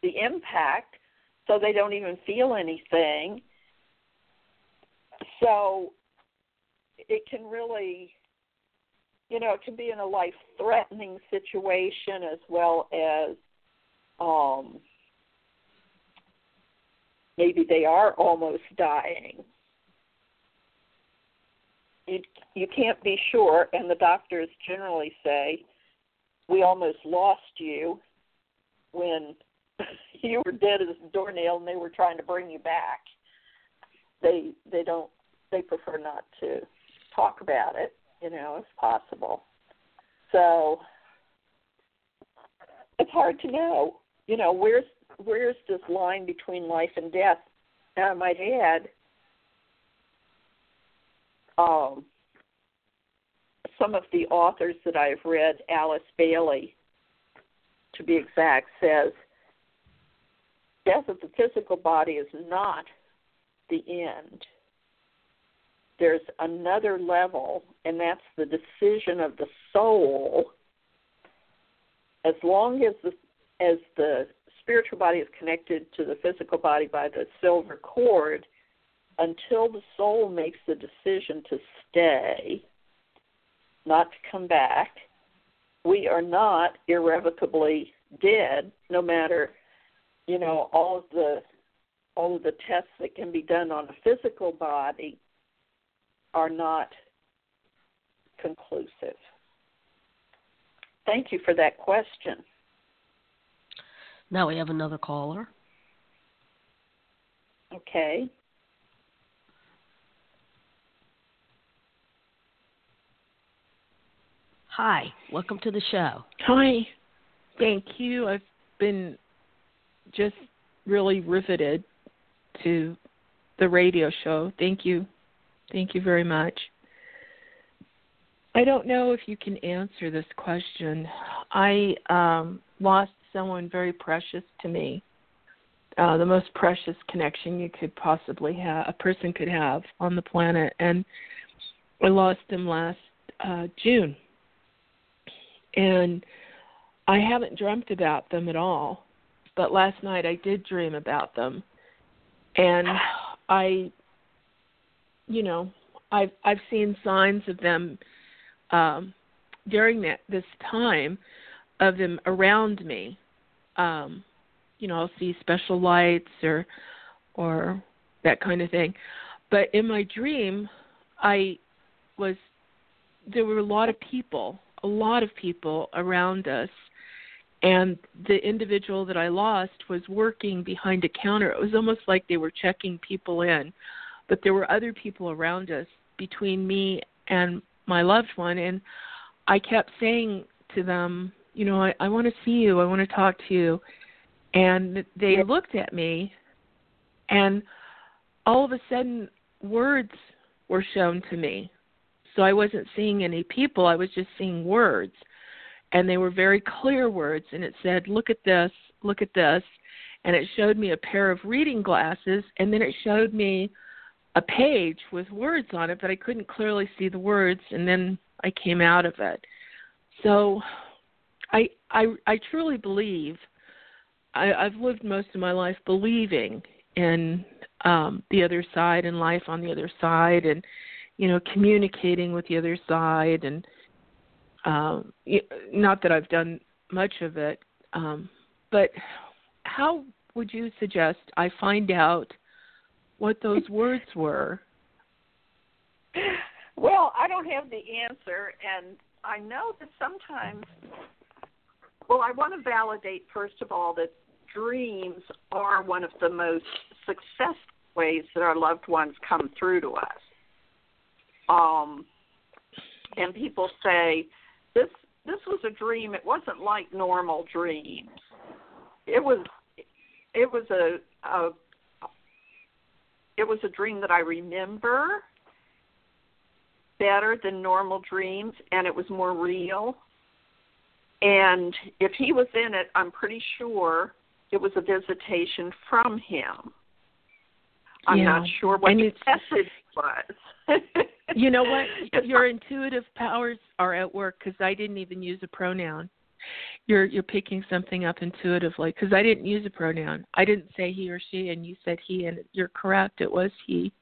the impact so they don't even feel anything. So it can really, you know, it can be in a life threatening situation as well as um, maybe they are almost dying. You, you can't be sure, and the doctors generally say, We almost lost you when you were dead as a doornail and they were trying to bring you back. They they don't they prefer not to talk about it, you know, if possible. So it's hard to know, you know, where's where's this line between life and death? And I might add, um, some of the authors that I've read, Alice Bailey, to be exact, says death of the physical body is not the end. There's another level, and that's the decision of the soul. As long as the as the spiritual body is connected to the physical body by the silver cord, until the soul makes the decision to stay, not to come back, we are not irrevocably dead, no matter you know all of the all of the tests that can be done on a physical body are not conclusive. Thank you for that question. Now we have another caller. Okay. Hi, welcome to the show. Hi. Thank you. I've been just really riveted to the radio show. Thank you. Thank you very much. I don't know if you can answer this question. I um, lost someone very precious to me, uh, the most precious connection you could possibly have, a person could have on the planet, and I lost him last uh, June. And I haven't dreamt about them at all but last night I did dream about them, and I, you know, I've I've seen signs of them um, during that this time of them around me. Um, you know, I'll see special lights or or that kind of thing. But in my dream, I was there were a lot of people, a lot of people around us and the individual that I lost was working behind a counter. It was almost like they were checking people in, but there were other people around us between me and my loved one, and I kept saying to them, you know, I, I want to see you, I want to talk to you, and they looked at me, and all of a sudden words were shown to me. So I wasn't seeing any people, I was just seeing words and they were very clear words and it said look at this. Look at this. And it showed me a pair of reading glasses and then it showed me a page with words on it but i couldn't clearly see the words and then i came out of it. So i i i truly believe i i've lived most of my life believing in um the other side and life on the other side and you know communicating with the other side and um, not that I've done much of it, um, but how would you suggest I find out what those words were? Well, I don't have the answer, and I know that sometimes. Well, I want to validate first of all that dreams are one of the most successful ways that our loved ones come through to us. Um, and people say, this this was a dream. It wasn't like normal dreams. It was it was a, a it was a dream that I remember better than normal dreams and it was more real. And if he was in it, I'm pretty sure it was a visitation from him. I'm yeah. not sure what and the message was. you know what? Your intuitive powers are at work because I didn't even use a pronoun. You're you're picking something up intuitively because I didn't use a pronoun. I didn't say he or she, and you said he, and you're correct. It was he.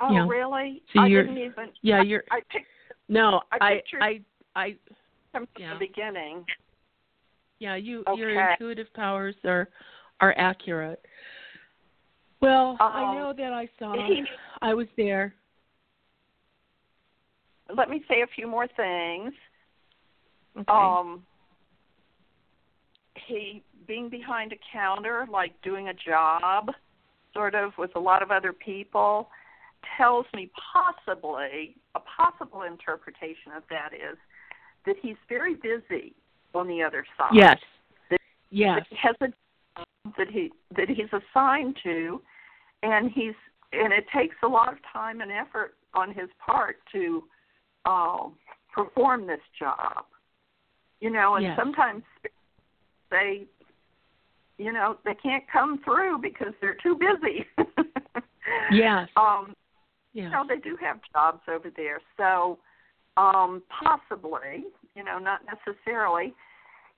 Oh, you know, really? So I didn't even. Yeah, you're. I, I picked. No, I I I I. from yeah. the beginning. Yeah, you Okay. your intuitive powers are are accurate. Well, I Um, know that I saw. he- I was there. Let me say a few more things. Okay. Um, he being behind a counter, like doing a job, sort of with a lot of other people, tells me possibly a possible interpretation of that is that he's very busy on the other side. yes. That- Yes. That he has a that he that he's assigned to, and he's and it takes a lot of time and effort on his part to uh, perform this job. You know, and Yes. sometimes they, you know, they can't come through because they're too busy. Yes. Um, Yes. you know, they do have jobs over there, so um, possibly, you know, not necessarily.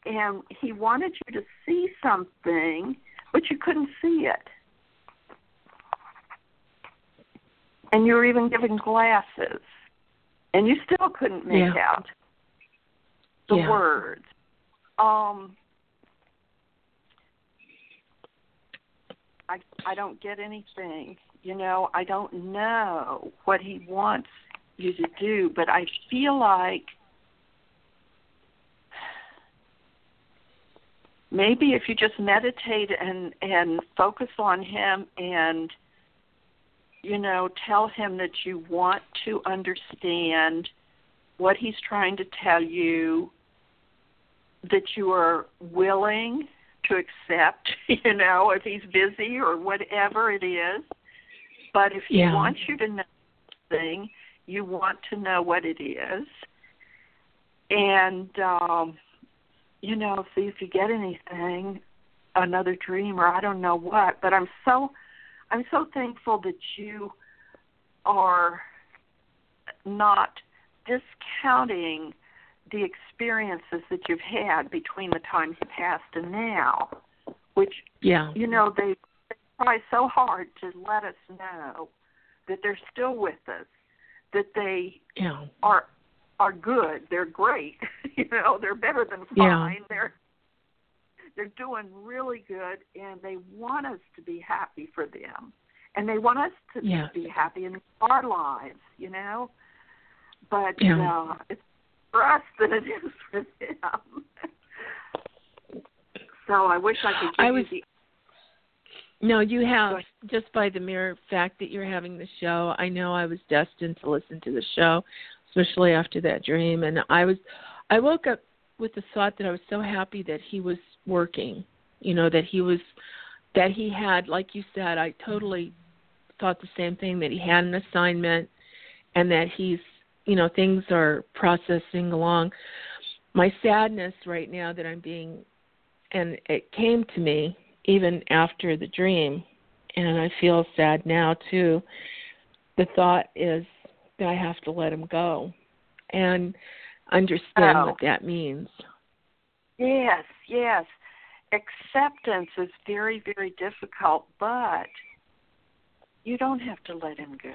And he wanted you to see something, but you couldn't see it. And you were even given glasses, and you still couldn't make Yeah. out the Yeah. words. Um, I I don't get anything. You know, I don't know what he wants you to do, but I feel like maybe if you just meditate and and focus on him and you know tell him that you want to understand what he's trying to tell you that you are willing to accept you know if he's busy or whatever it is but if he Yeah. wants you to know something you want to know what it is and um you know, see if you get anything, another dream or I don't know what. But I'm so I'm so thankful that you are not discounting the experiences that you've had between the time he passed and now, which Yeah. you know they, they try so hard to let us know that they're still with us, that they Yeah. are are good. They're great. you know, they're better than Yeah. fine. They're they're doing really good, and they want us to be happy for them, and they want us to Yes. be happy in our lives. You know, but Yeah. uh, it's for us than it is for them. so I wish I could give I you was- the No, you have just by the mere fact that you're having the show. I know I was destined to listen to the show, especially after that dream. And I was, I woke up with the thought that I was so happy that he was working. You know that he was, that he had, like you said, I totally thought the same thing that he had an assignment, and that he's, you know, things are processing along. My sadness right now that I'm being, and it came to me even after the dream, and I feel sad now too. The thought is that I have to let him go and understand Oh. what that means. Yes, yes. Acceptance is very, very difficult, but you don't have to let him go.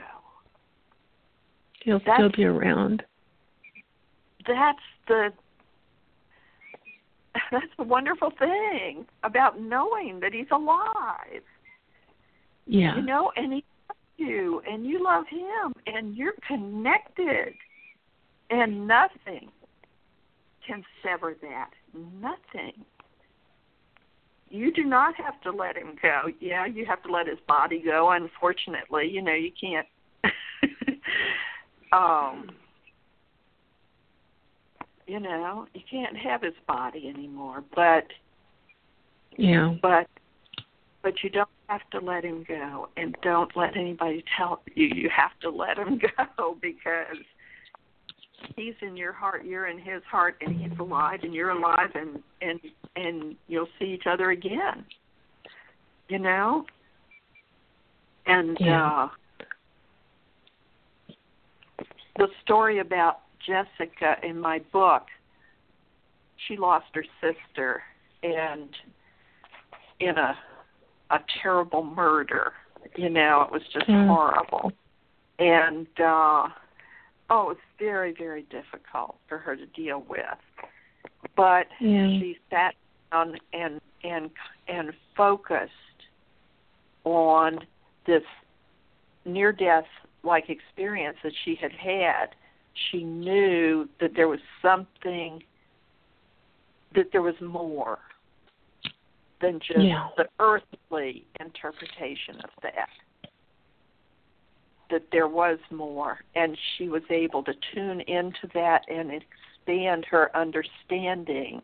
He'll That's- still be around. That's the that's the wonderful thing about knowing that he's alive. Yeah. You know, and he loves you and you love him and you're connected. And nothing can sever that. Nothing. You do not have to let him go. Yeah, you have to let his body go, unfortunately. You know, you can't um you know, you can't have his body anymore, but yeah. but but you don't have to let him go, and don't let anybody tell you you have to let him go because he's in your heart, you're in his heart, and he's alive, and you're alive, and and and you'll see each other again. You know, and Yeah. uh the story about Jessica in my book, she lost her sister and in a a terrible murder. You know, it was just Mm. horrible. And uh oh, it was very, very difficult for her to deal with. But Yeah. she sat down and and and focused on this near death like experience that she had had she knew that there was something that there was more than just Yeah. the earthly interpretation of that that there was more and she was able to tune into that and expand her understanding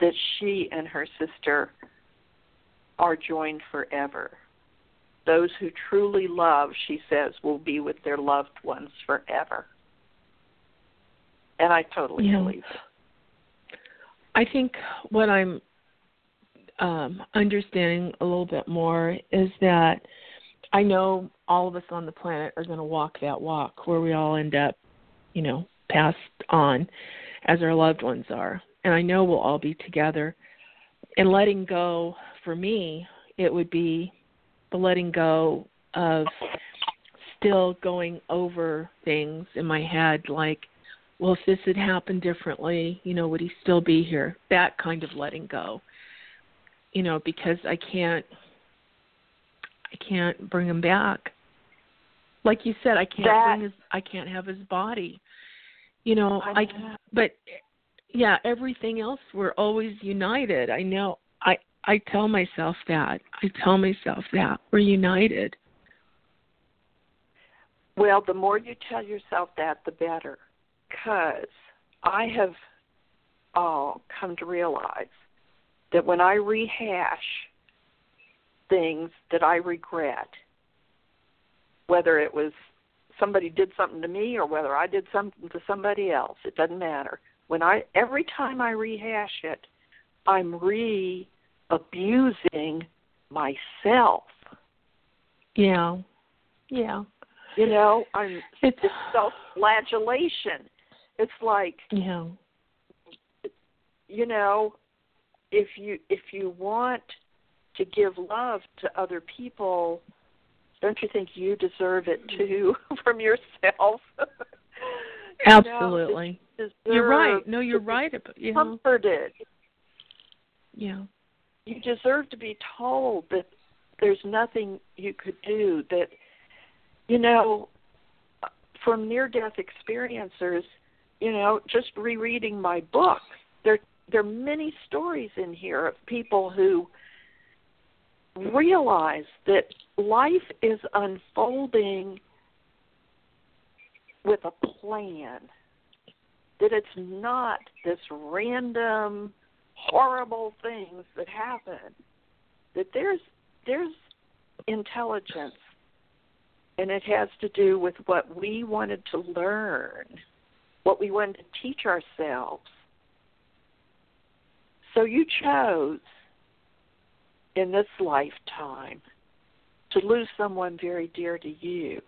that she and her sister are joined forever those who truly love, she says, will be with their loved ones forever. And I totally Yeah. believe it. I think what I'm um, understanding a little bit more is that I know all of us on the planet are going to walk that walk where we all end up, you know, passed on as our loved ones are. And I know we'll all be together. And letting go, for me, it would be the letting go of still going over things in my head like, well, if this had happened differently, you know, would he still be here? That kind of letting go. You know, because I can't I can't bring him back. Like you said, I can't That- bring his I can't have his body. You know, I I but yeah, everything else we're always united. I know. I I tell myself that. I tell myself that we're united. Well, the more you tell yourself that, the better. Because I have uh, come to realize that when I rehash things that I regret, whether it was somebody did something to me or whether I did something to somebody else, it doesn't matter. When I every time I rehash it, I'm re abusing myself. Yeah. Yeah. You know, I'm It's self flagellation. It's like yeah. you know, if you if you want to give love to other people, don't you think you deserve it too from yourself? You know, Absolutely. you You're right. No, you're right about know. Comforted. Yeah. You deserve to be told that there's nothing you could do that you know from near death experiencers, you know, just rereading my book, there there are many stories in here of people who realize that life is unfolding with a plan. That it's not this random horrible things that happen. That there's there's intelligence and it has to do with what we wanted to learn, what we wanted to teach ourselves. So you chose in this lifetime to lose someone very dear to you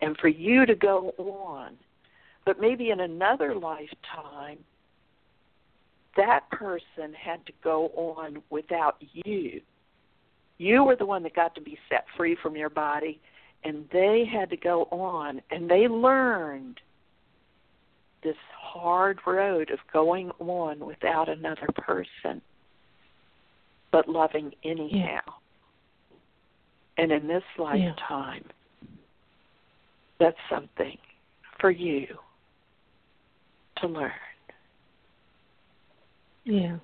and for you to go on. But maybe in another lifetime, that person had to go on without you. You were the one that got to be set free from your body, and they had to go on, and they learned this hard road of going on without another person, but loving anyhow. And in this lifetime, that's something for you to learn. Yeah.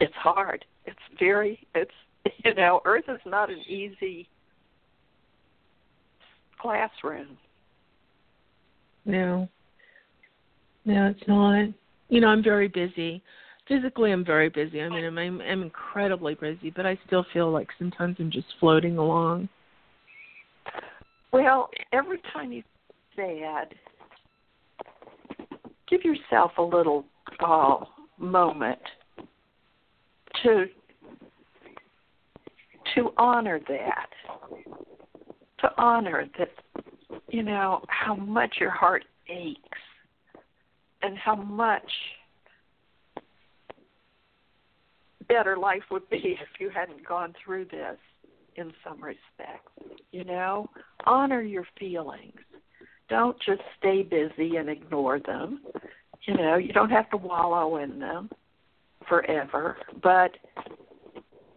It's hard. It's very it's you know, Earth is not an easy classroom. No. No, it's not. You know, I'm very busy. physically I'm very busy. I mean, I'm, I'm I'm incredibly busy, but I still feel like sometimes I'm just floating along. Well, every time you sad, give yourself a little uh, moment to to honor that, to honor that, you know how much your heart aches, and how much better life would be if you hadn't gone through this in some respects. You know, honor your feelings. Don't just stay busy and ignore them. You know, you don't have to wallow in them forever, but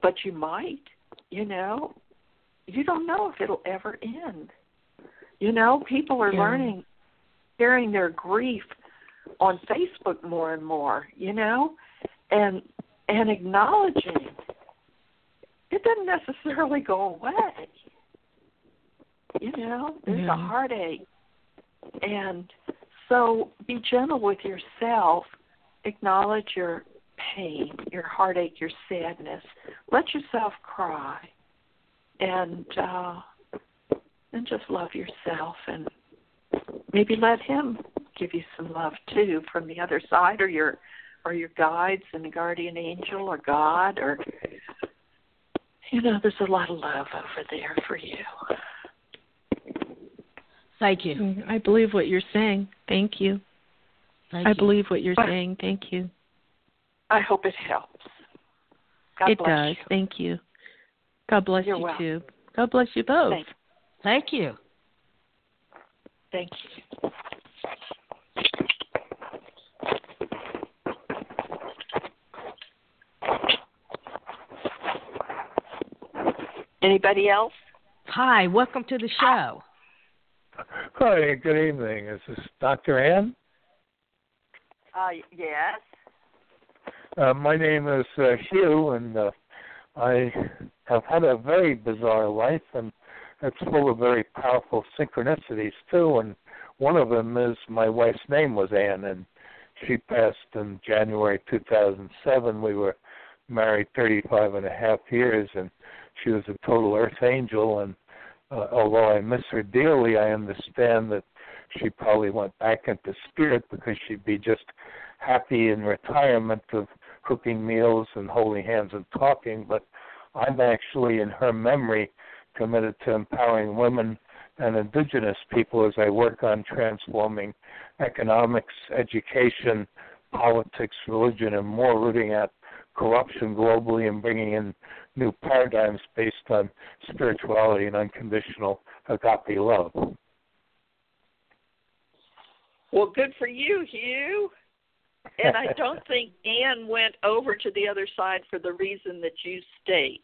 but you might, you know. You don't know if it'll ever end. You know, people are Yeah. learning sharing their grief on Facebook more and more, you know, and and acknowledging it doesn't necessarily go away. You know, there's Yeah. a heartache. And so be gentle with yourself. Acknowledge your pain, your heartache, your sadness. Let yourself cry. And uh and just love yourself and maybe let him give you some love too from the other side or your or your guides and the guardian angel or God or you know, there's a lot of love over there for you. Thank you. Mm, I believe what you're saying. Thank you. Thank I you. believe what you're saying. Thank you. I hope it helps. God it bless does. you. Thank you. God bless You're you welcome. too. God bless you both. Thank, Thank you. thank you. Anybody else? Hi, welcome to the show. Hi, good evening. Is this Dr. Ann? Uh, yes. Uh, my name is uh, Hugh, and uh, I have had a very bizarre life, and it's full of very powerful synchronicities too. And one of them is my wife's name was Ann, and she passed in January 2007. We were married 35 and a half years, and she was a total earth angel. And uh, although I miss her dearly, I understand that she probably went back into spirit because she'd be just happy in retirement of cooking meals and holding hands and talking. But I'm actually, in her memory, committed to empowering women and indigenous people as I work on transforming economics, education, politics, religion, and more, rooting out corruption globally and bringing in new paradigms based on spirituality and unconditional agape love. Well, good for you, Hugh. And I don't think Anne went over to the other side for the reason that you state.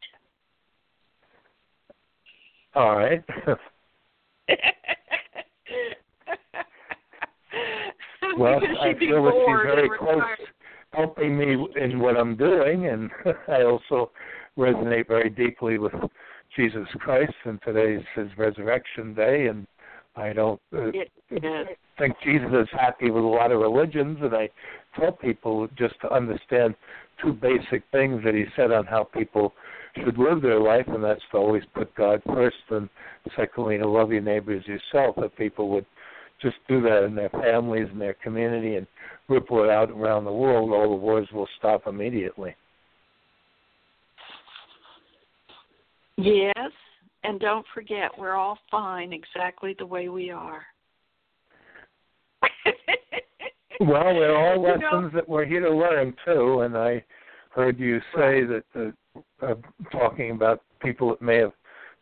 All right. well, I feel that she's very close helping me in what I'm doing, and I also resonate very deeply with Jesus Christ, and today's His Resurrection Day, and I don't uh, It, yeah. think Jesus is happy with a lot of religions, and I tell people just to understand two basic things that He said on how people should live their life, and that's to always put God first, and secondly to love your neighbor as yourself. If people would just do that in their families and their community and ripple it out around the world, all the wars will stop immediately. Yes, and don't forget, we're all fine exactly the way we are. Well, they're all You know- lessons that we're here to learn too, and I heard you say that uh, uh, talking about people that may have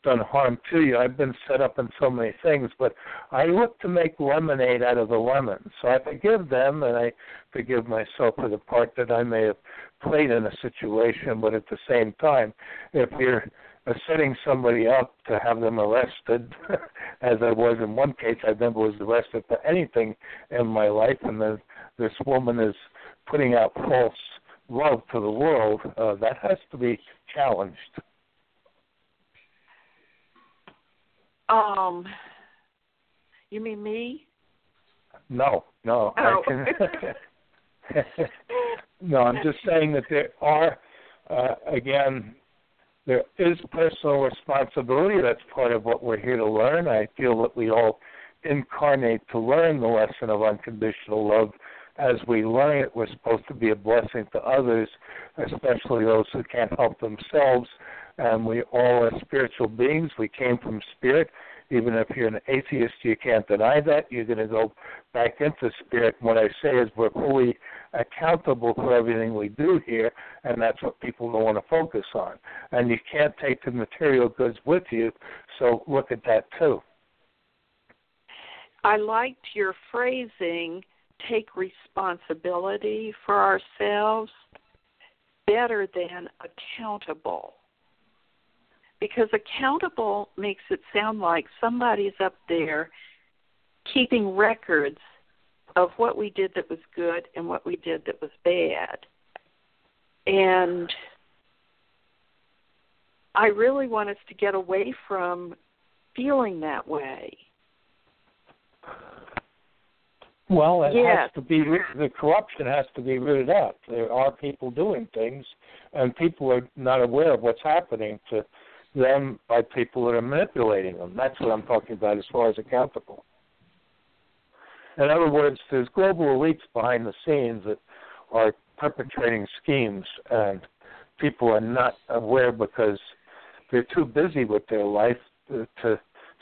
done harm to you. I've been set up in so many things, but I look to make lemonade out of the lemon. So I forgive them, and I forgive myself for the part that I may have played in a situation. But at the same time, if you're setting somebody up to have them arrested, as I was in one case, I never was arrested for anything in my life, and the, this woman is putting out false love to the world. Uh, that has to be challenged. um, you mean me? No, no. Oh. I can, no, I'm just saying that there are, uh, again, there is personal responsibility. That's part of what we're here to learn. I feel that we all incarnate to learn the lesson of unconditional love. As we learn it, we're supposed to be a blessing to others, especially those who can't help themselves. And we all are spiritual beings. We came from spirit. Even if you're an atheist, you can't deny that. You're going to go back into spirit. What I say is we're fully accountable for everything we do here, and that's what people don't want to focus on. And you can't take the material goods with you, so look at that too. I liked your phrasing take responsibility for ourselves better than accountable because accountable makes it sound like somebody's up there keeping records of what we did that was good and what we did that was bad. And I really want us to get away from feeling that way. Well, it yes. has to be the corruption has to be rooted out. There are people doing things, and people are not aware of what's happening to them by people that are manipulating them. That's what I'm talking about as far as accountable. In other words, there's global elites behind the scenes that are perpetrating schemes, and people are not aware because they're too busy with their life to, to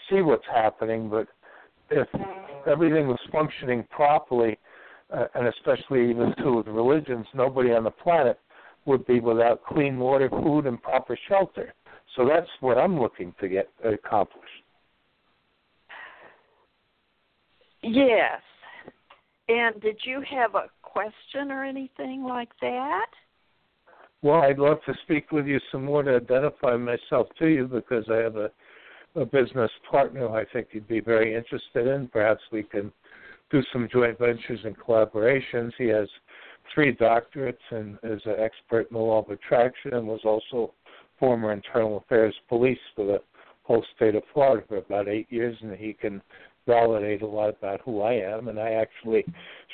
see what's happening. But if everything was functioning properly, uh, and especially even too with religions, nobody on the planet would be without clean water, food, and proper shelter. So that's what I'm looking to get accomplished. Yes. And did you have a question or anything like that? Well, I'd love to speak with you some more to identify myself to you because I have a, a business partner I think you'd be very interested in. Perhaps we can do some joint ventures and collaborations. He has three doctorates and is an expert in the law of attraction and was also former internal affairs police for the whole state of Florida for about eight years, and he can validate a lot about who I am. And I actually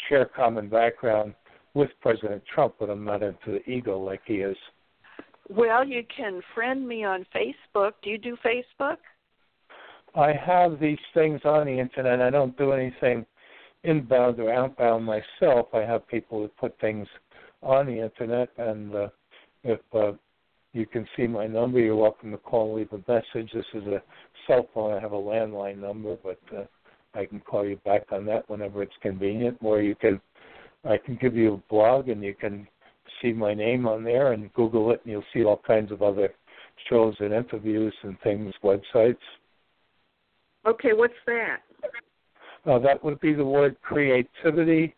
share common background with President Trump, but I'm not into the ego like he is. Well, you can friend me on Facebook. Do you do Facebook? I have these things on the internet. I don't do anything inbound or outbound myself. I have people that put things on the internet, and uh, if uh, you can see my number. You're welcome to call and leave a message. This is a cell phone. I have a landline number, but uh, I can call you back on that whenever it's convenient. Or you can, I can give you a blog, and you can see my name on there and Google it, and you'll see all kinds of other shows and interviews and things, websites. Okay, what's that? Uh, that would be the word creativity,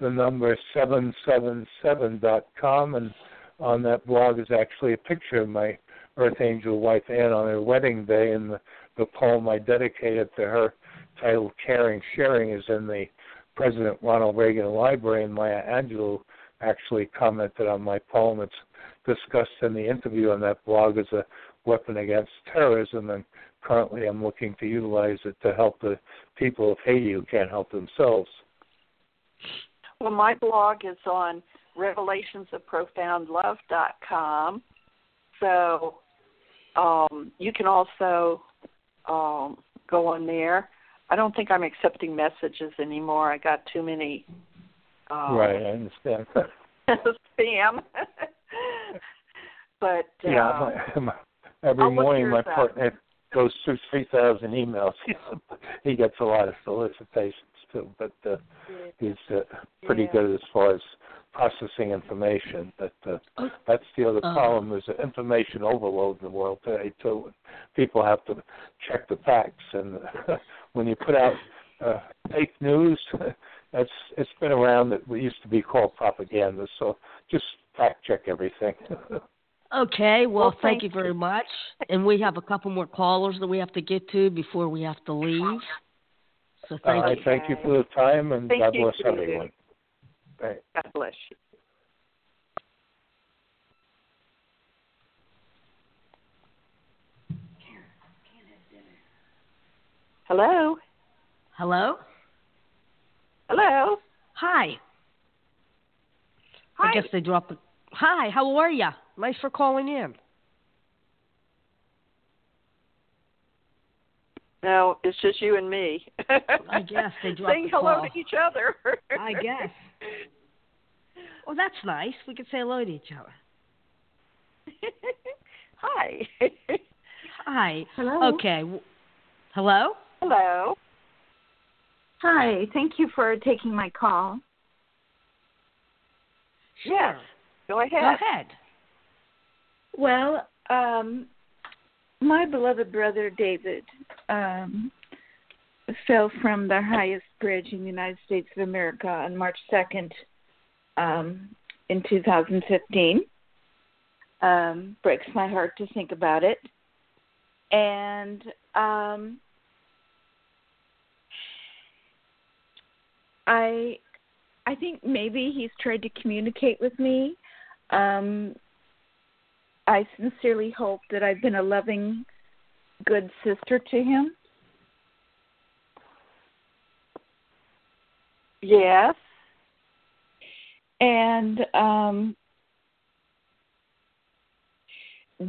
the number seven seven seven dot com, and on that blog is actually a picture of my Earth Angel wife Anne on her wedding day, and the, the poem I dedicated to her, titled "Caring Sharing," is in the President Ronald Reagan Library, and Maya Angelou actually commented on my poem. It's discussed in the interview on that blog as a weapon against terrorism, and currently I'm looking to utilize it to help the people of Haiti who can't help themselves. Well, my blog is on revelationsofprofoundlove.com. So um, you can also um, go on there. I don't think I'm accepting messages anymore. I got too many. Um, right, I understand. spam. but uh, yeah, my, every morning my partner goes through three thousand emails. he gets a lot of solicitations too, but uh, he's uh, pretty yeah. good as far as processing information. But uh, Oh. that's the other Uh. problem. There's an information overload in the world today too. People have to check the facts, and when you put out uh, fake news, that's it's been around. That we used to be called propaganda. So just fact check everything. Okay, well, Well, thank, thank you very much. And we have a couple more callers that we have to get to before we have to leave. So thank right, you. thank you for the time, and Thank God bless too. everyone. Right. God bless you. Hello? Hello? Hello? Hi. Hi. I guess they dropped. it. Hi, how are you? Nice for calling in. No, it's just you and me. I guess they dropped Saying the hello call. to each other. I guess. Well, that's nice. We can say hello to each other. Hi. Hi. Hello. Okay. Hello? Hello. Hi. Thank you for taking my call. Yes. Go ahead. Go ahead. Well, um, my beloved brother David um, fell from the highest bridge in the United States of America on March 2nd um, in 2015. Um, breaks my heart to think about it. And um, I I think maybe he's tried to communicate with me. Um, I sincerely hope that I've been a loving, good sister to him. Yes. And um,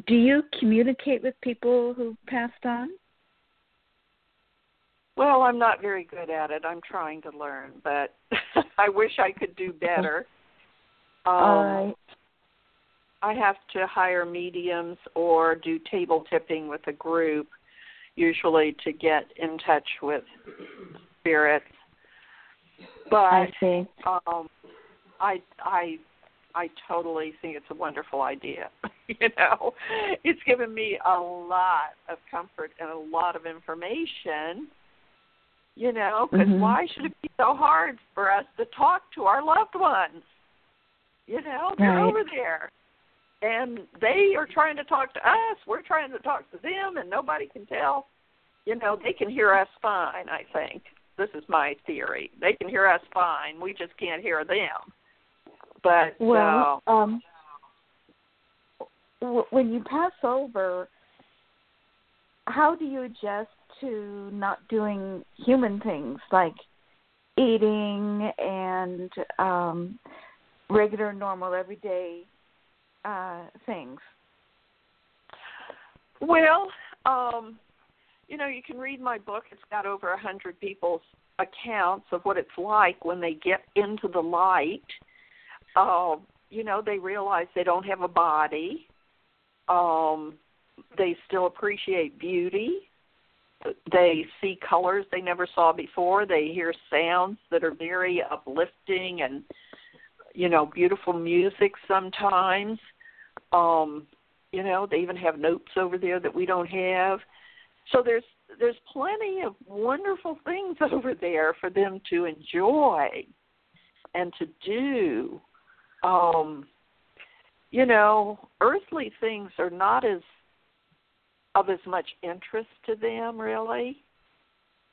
do you communicate with people who passed on? Well, I'm not very good at it. I'm trying to learn, but I wish I could do better. Um, All right. I have to hire mediums or do table tipping with a group, usually to get in touch with spirits. But I see. um, I I I totally think it's a wonderful idea. you know, it's given me a lot of comfort and a lot of information. You know, because Mhm. why should it be so hard for us to talk to our loved ones? You know, they're Right. over there, and they are trying to talk to us. We're trying to talk to them, and nobody can tell. You know, they can hear us fine. I think this is my theory. They can hear us fine. We just can't hear them. But Well, uh, um, when you pass over, how do you adjust to not doing human things like eating and um, regular, normal, everyday uh, things? Well, um, you know, you can read my book. It's got over a hundred people's accounts of what it's like when they get into the light. Um, you know, they realize they don't have a body. Um, they still appreciate beauty. They see colors they never saw before. They hear sounds that are very uplifting and you know, beautiful music sometimes. Um, you know, they even have notes over there that we don't have. So there's there's plenty of wonderful things over there for them to enjoy and to do. Um, you know, earthly things are not as of as much interest to them really.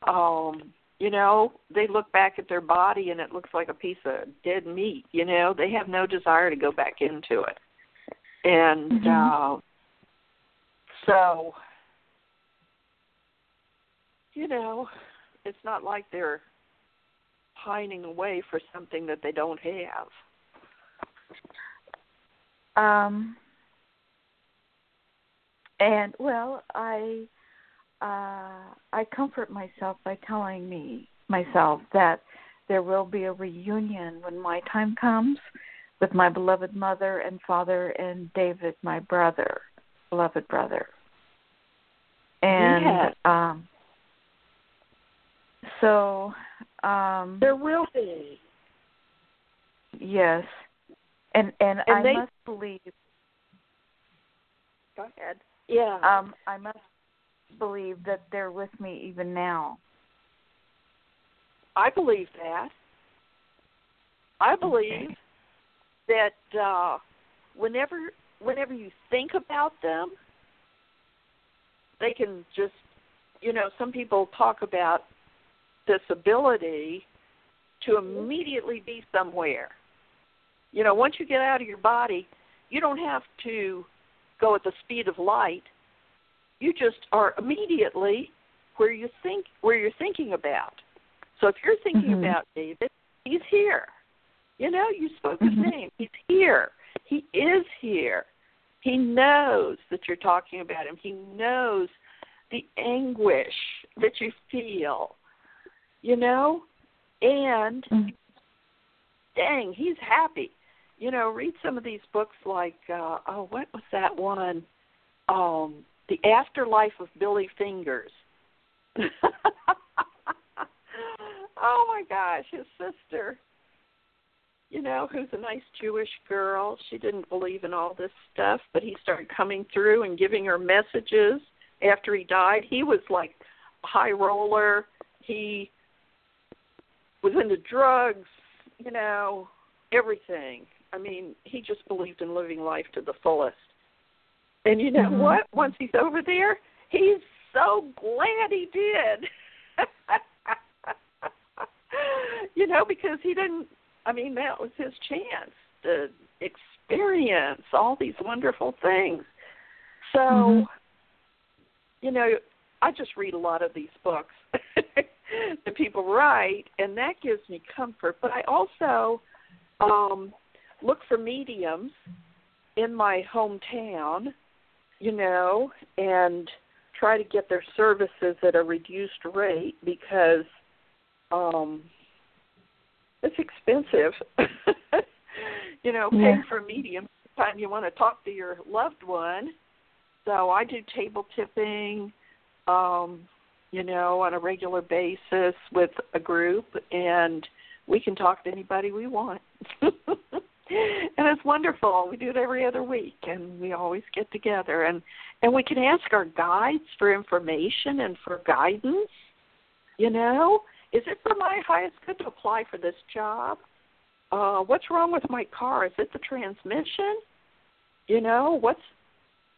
Um, you know, they look back at their body and it looks like a piece of dead meat, you know. They have no desire to go back into it. And Mhm. uh so you know, it's not like they're pining away for something that they don't have. Um, and well, I uh, I comfort myself by telling me myself that there will be a reunion when my time comes with my beloved mother and father and David, my brother, beloved brother. And Yes. um, so um, There will be. yes, and and, And I they- must believe Go ahead. Yeah. um, I must believe that they're with me even now. I believe that. I believe that uh whenever whenever you think about them, they can just you know, some people talk about this ability to immediately be somewhere. You know, once you get out of your body, you don't have to go at the speed of light. You just are immediately where you think where you're thinking about. So if you're thinking Mhm. about David, he's here. You know, you spoke mm-hmm. his name. He's here. He is here. He knows that you're talking about him. He knows the anguish that you feel. You know? And mm-hmm. dang, he's happy. You know, read some of these books like uh oh, what was that one? Um The Afterlife of Billy Fingers. oh my gosh, his sister, you know, who's a nice Jewish girl. She didn't believe in all this stuff, but he started coming through and giving her messages after he died. He was like a high roller. He was into drugs, you know, everything. I mean, he just believed in living life to the fullest. And you know mm-hmm. what? Once he's over there, he's so glad he did. you know, because he didn't. I mean, that was his chance to experience all these wonderful things. So, mm-hmm. you know, I just read a lot of these books that people write, and that gives me comfort. But I also um, look for mediums in my hometown, you know, and try to get their services at a reduced rate because um it's expensive. you know, paying yeah. for a medium time you want to talk to your loved one. So I do table tipping, um, you know, on a regular basis with a group and we can talk to anybody we want. and it's wonderful. We do it every other week and we always get together and and we can ask our guides for information and for guidance. You know, is it for my highest good to apply for this job? Uh, what's wrong with my car? Is it the transmission? You know, what's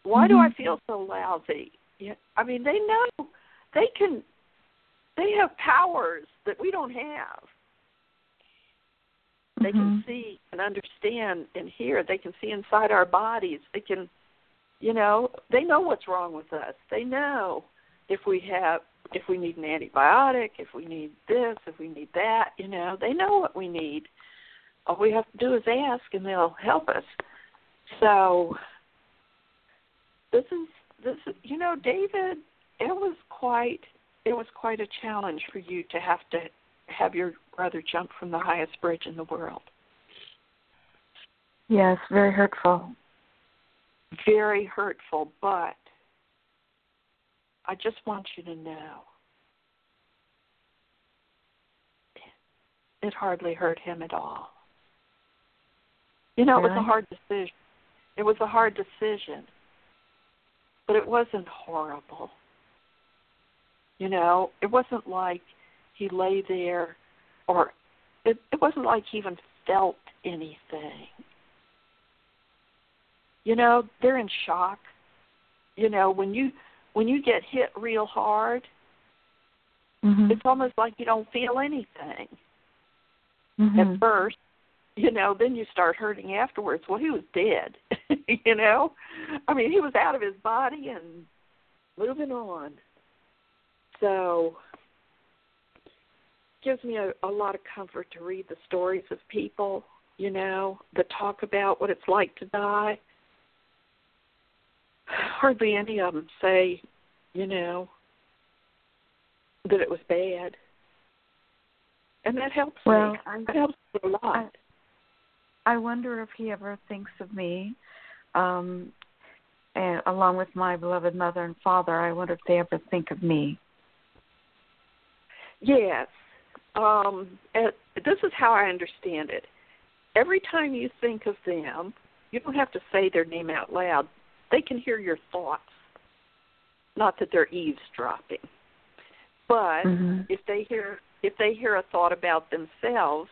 why mm-hmm. do I mm-hmm. feel so lousy? Yeah, I mean, they know they can they have powers that we don't have. They mm-hmm. can see and understand and hear. They can see inside our bodies. They can, you know, they know what's wrong with us. They know if we have if we need an antibiotic, if we need this, if we need that, you know, they know what we need. All we have to do is ask and they'll help us. So this is this you know, David, it was quite it was quite a challenge for you to have to have your brother jump from the highest bridge in the world. Yes, very hurtful. Very hurtful, but I just want you to know it hardly hurt him at all. You know, it was a hard decision. It was a hard decision, but it wasn't horrible. You know, it wasn't like he lay there or it, it wasn't like he even felt anything. You know, they're in shock. You know, when you when you get hit real hard, mm-hmm. it's almost like you don't feel anything mm-hmm. at first. You know, then you start hurting afterwards. Well, he was dead. you know, I mean, he was out of his body and moving on. So, gives me a, a lot of comfort to read the stories of people, you know, that talk about what it's like to die hardly any of them say, you know, that it was bad, and that helps well, me. That helps me a lot. I, I wonder if he ever thinks of me, um, and along with my beloved mother and father. I wonder if they ever think of me. Yes, um, this is how I understand it. Every time you think of them, you don't have to say their name out loud they can hear your thoughts. Not that they're eavesdropping, but mm-hmm. if they hear if they hear a thought about themselves,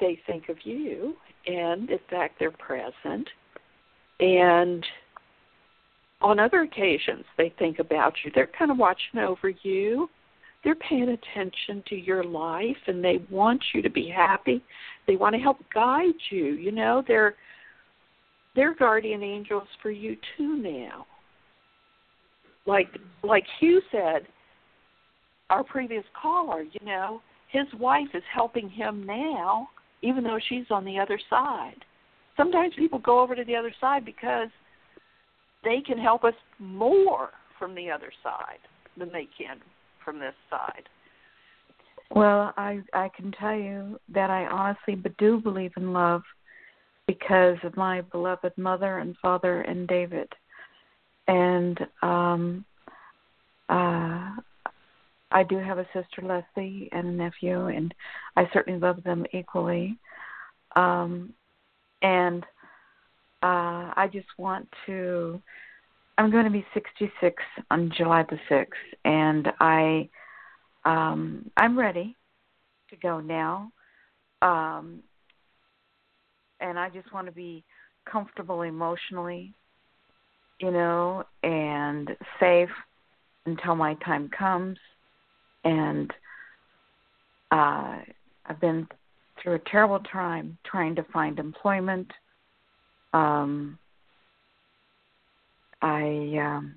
they think of you, and in fact, they're present. And on other occasions, they think about you. They're kind of watching over you. They're paying attention to your life, and they want you to be happy. They want to help guide you. You know, they're they're guardian angels for you too now. Like like Hugh said, our previous caller, you know, his wife is helping him now even though she's on the other side. Sometimes people go over to the other side because they can help us more from the other side than they can from this side. Well, I I can tell you that I honestly but do believe in love because of my beloved mother and father and David. And um uh I do have a sister Leslie and a nephew and I certainly love them equally. Um and uh I just want to I'm going to be 66 on July the 6th and I um I'm ready to go now. Um and I just want to be comfortable emotionally, you know, and safe until my time comes. And uh, I've been through a terrible time trying to find employment. Um, I um,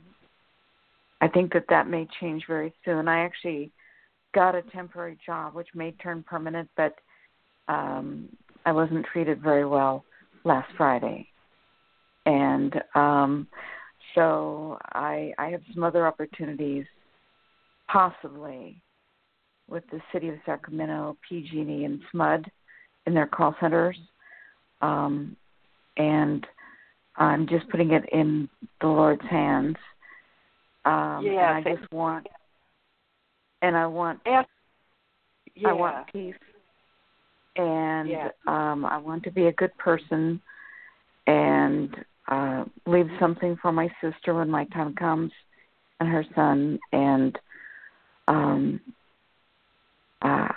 I think that that may change very soon. I actually got a temporary job, which may turn permanent, but um, I wasn't treated very well last Friday, and um, so I I have some other opportunities, possibly, with the city of Sacramento, PG&E, and SMUD in their call centers, um, and I'm just putting it in the Lord's hands. Um, yeah, and I just want, and I want, yeah. I want peace and yeah. um I want to be a good person and uh leave something for my sister when my time comes and her son and um uh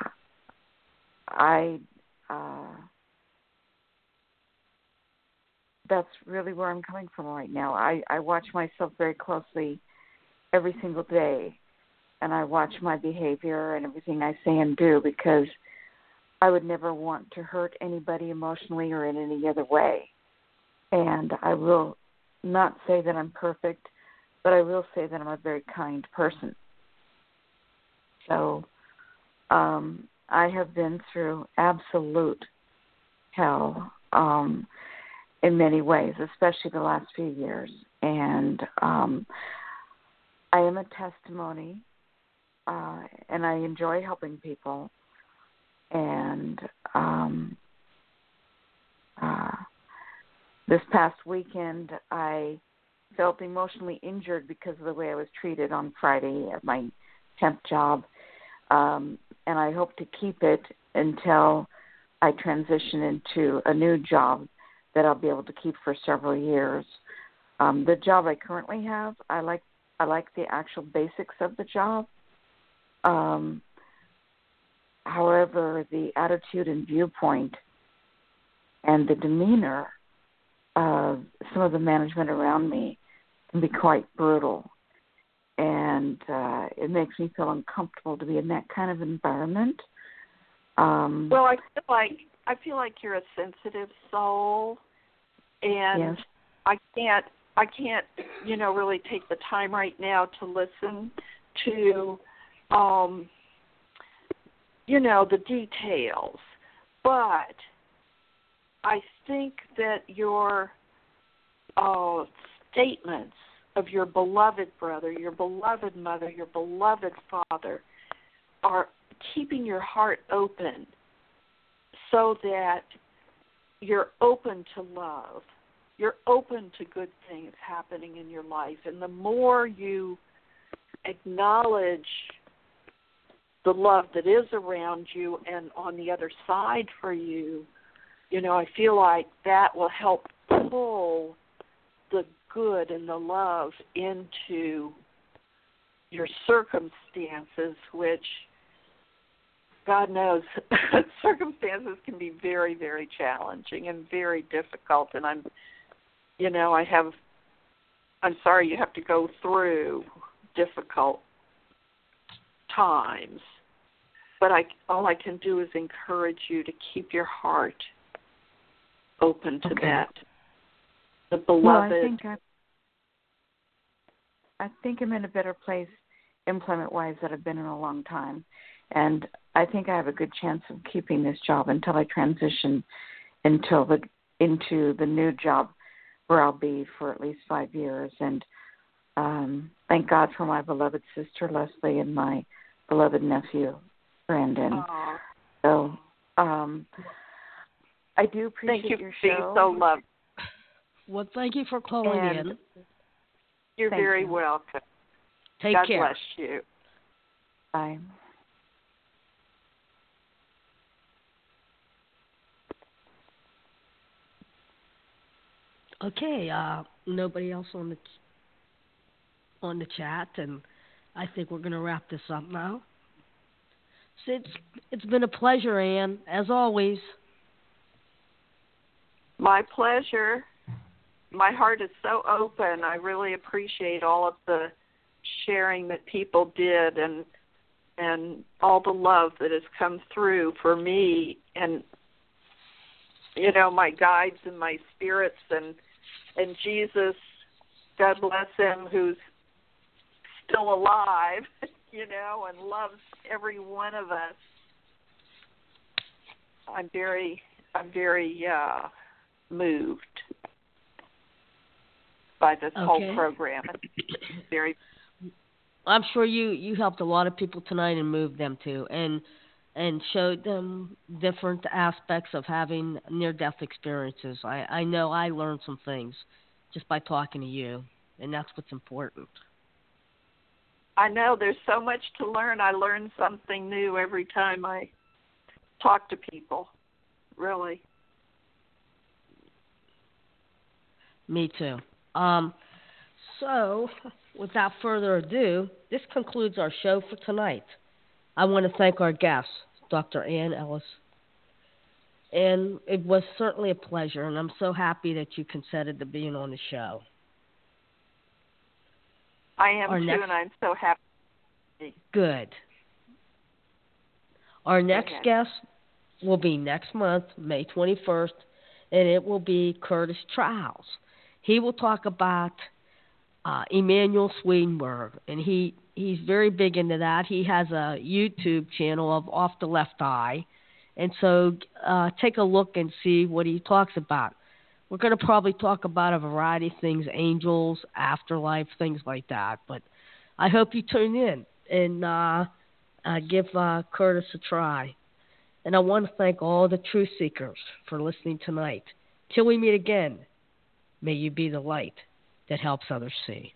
I uh that's really where I'm coming from right now. I I watch myself very closely every single day and I watch my behavior and everything I say and do because I would never want to hurt anybody emotionally or in any other way. And I will not say that I'm perfect, but I will say that I'm a very kind person. So um, I have been through absolute hell um, in many ways, especially the last few years. And um, I am a testimony, uh, and I enjoy helping people and um, uh, this past weekend I felt emotionally injured because of the way I was treated on Friday at my temp job, um, and I hope to keep it until I transition into a new job that I'll be able to keep for several years. Um, the job I currently have, I like I like the actual basics of the job. Um, However, the attitude and viewpoint and the demeanor of some of the management around me can be quite brutal. And uh, it makes me feel uncomfortable to be in that kind of environment. Um, well, I feel like I feel like you're a sensitive soul, and yes. I can't I can't you know really take the time right now to listen to um you know, the details. But I think that your uh, statements of your beloved brother, your beloved mother, your beloved father are keeping your heart open so that you're open to love. You're open to good things happening in your life. And the more you acknowledge the love that is around you and on the other side for you, you know, I feel like that will help pull the good and the love into your circumstances, which God knows circumstances can be very, very challenging and very difficult. And I'm, you know, I have, I'm sorry you have to go through difficult times. But I all I can do is encourage you to keep your heart open to okay. that. The beloved. Well, I think I, I think I'm in a better place employment wise that I've been in a long time. And I think I have a good chance of keeping this job until I transition until the into the new job where I'll be for at least five years. And um, thank God for my beloved sister Leslie and my beloved nephew Brandon. Aww. So um, I do appreciate Thank you your for being show. so loved. Well, thank you for calling And- in. You're Thank very you. welcome. Take God care. bless you. Bye. Okay, uh, nobody else on the on the chat, and I think we're going to wrap this up now. It's it's been a pleasure, Ann, as always. My pleasure. My heart is so open. I really appreciate all of the sharing that people did and and all the love that has come through for me and you know my guides and my spirits and and Jesus God bless him who's still alive you know and loves every one of us I'm very I'm very uh moved by this whole program. Very I'm sure you you helped a lot of people tonight and moved them too, and and showed them different aspects of having near death experiences. I I know I learned some things just by talking to you, and that's what's important. I know there's so much to learn. I learn something new every time I talk to people. Really. Me too. Um, so, without further ado, this concludes our show for tonight. I want to thank our guest, Dr. Ann Ellis. And it was certainly a pleasure, and I'm so happy that you consented to being on the show. I am Our too next- and I'm so happy. Good. Our next guest will be next month, May 21st, and it will be Curtis Childs. He will talk about uh, Emanuel Swedenborg, and he, he's very big into that. He has a YouTube channel of Off the Left Eye, and so uh, take a look and see what he talks about. We're going to probably talk about a variety of things angels, afterlife, things like that. But I hope you tune in and uh, uh, give uh, Curtis a try. And I want to thank all the truth seekers for listening tonight. Till we meet again, may you be the light that helps others see.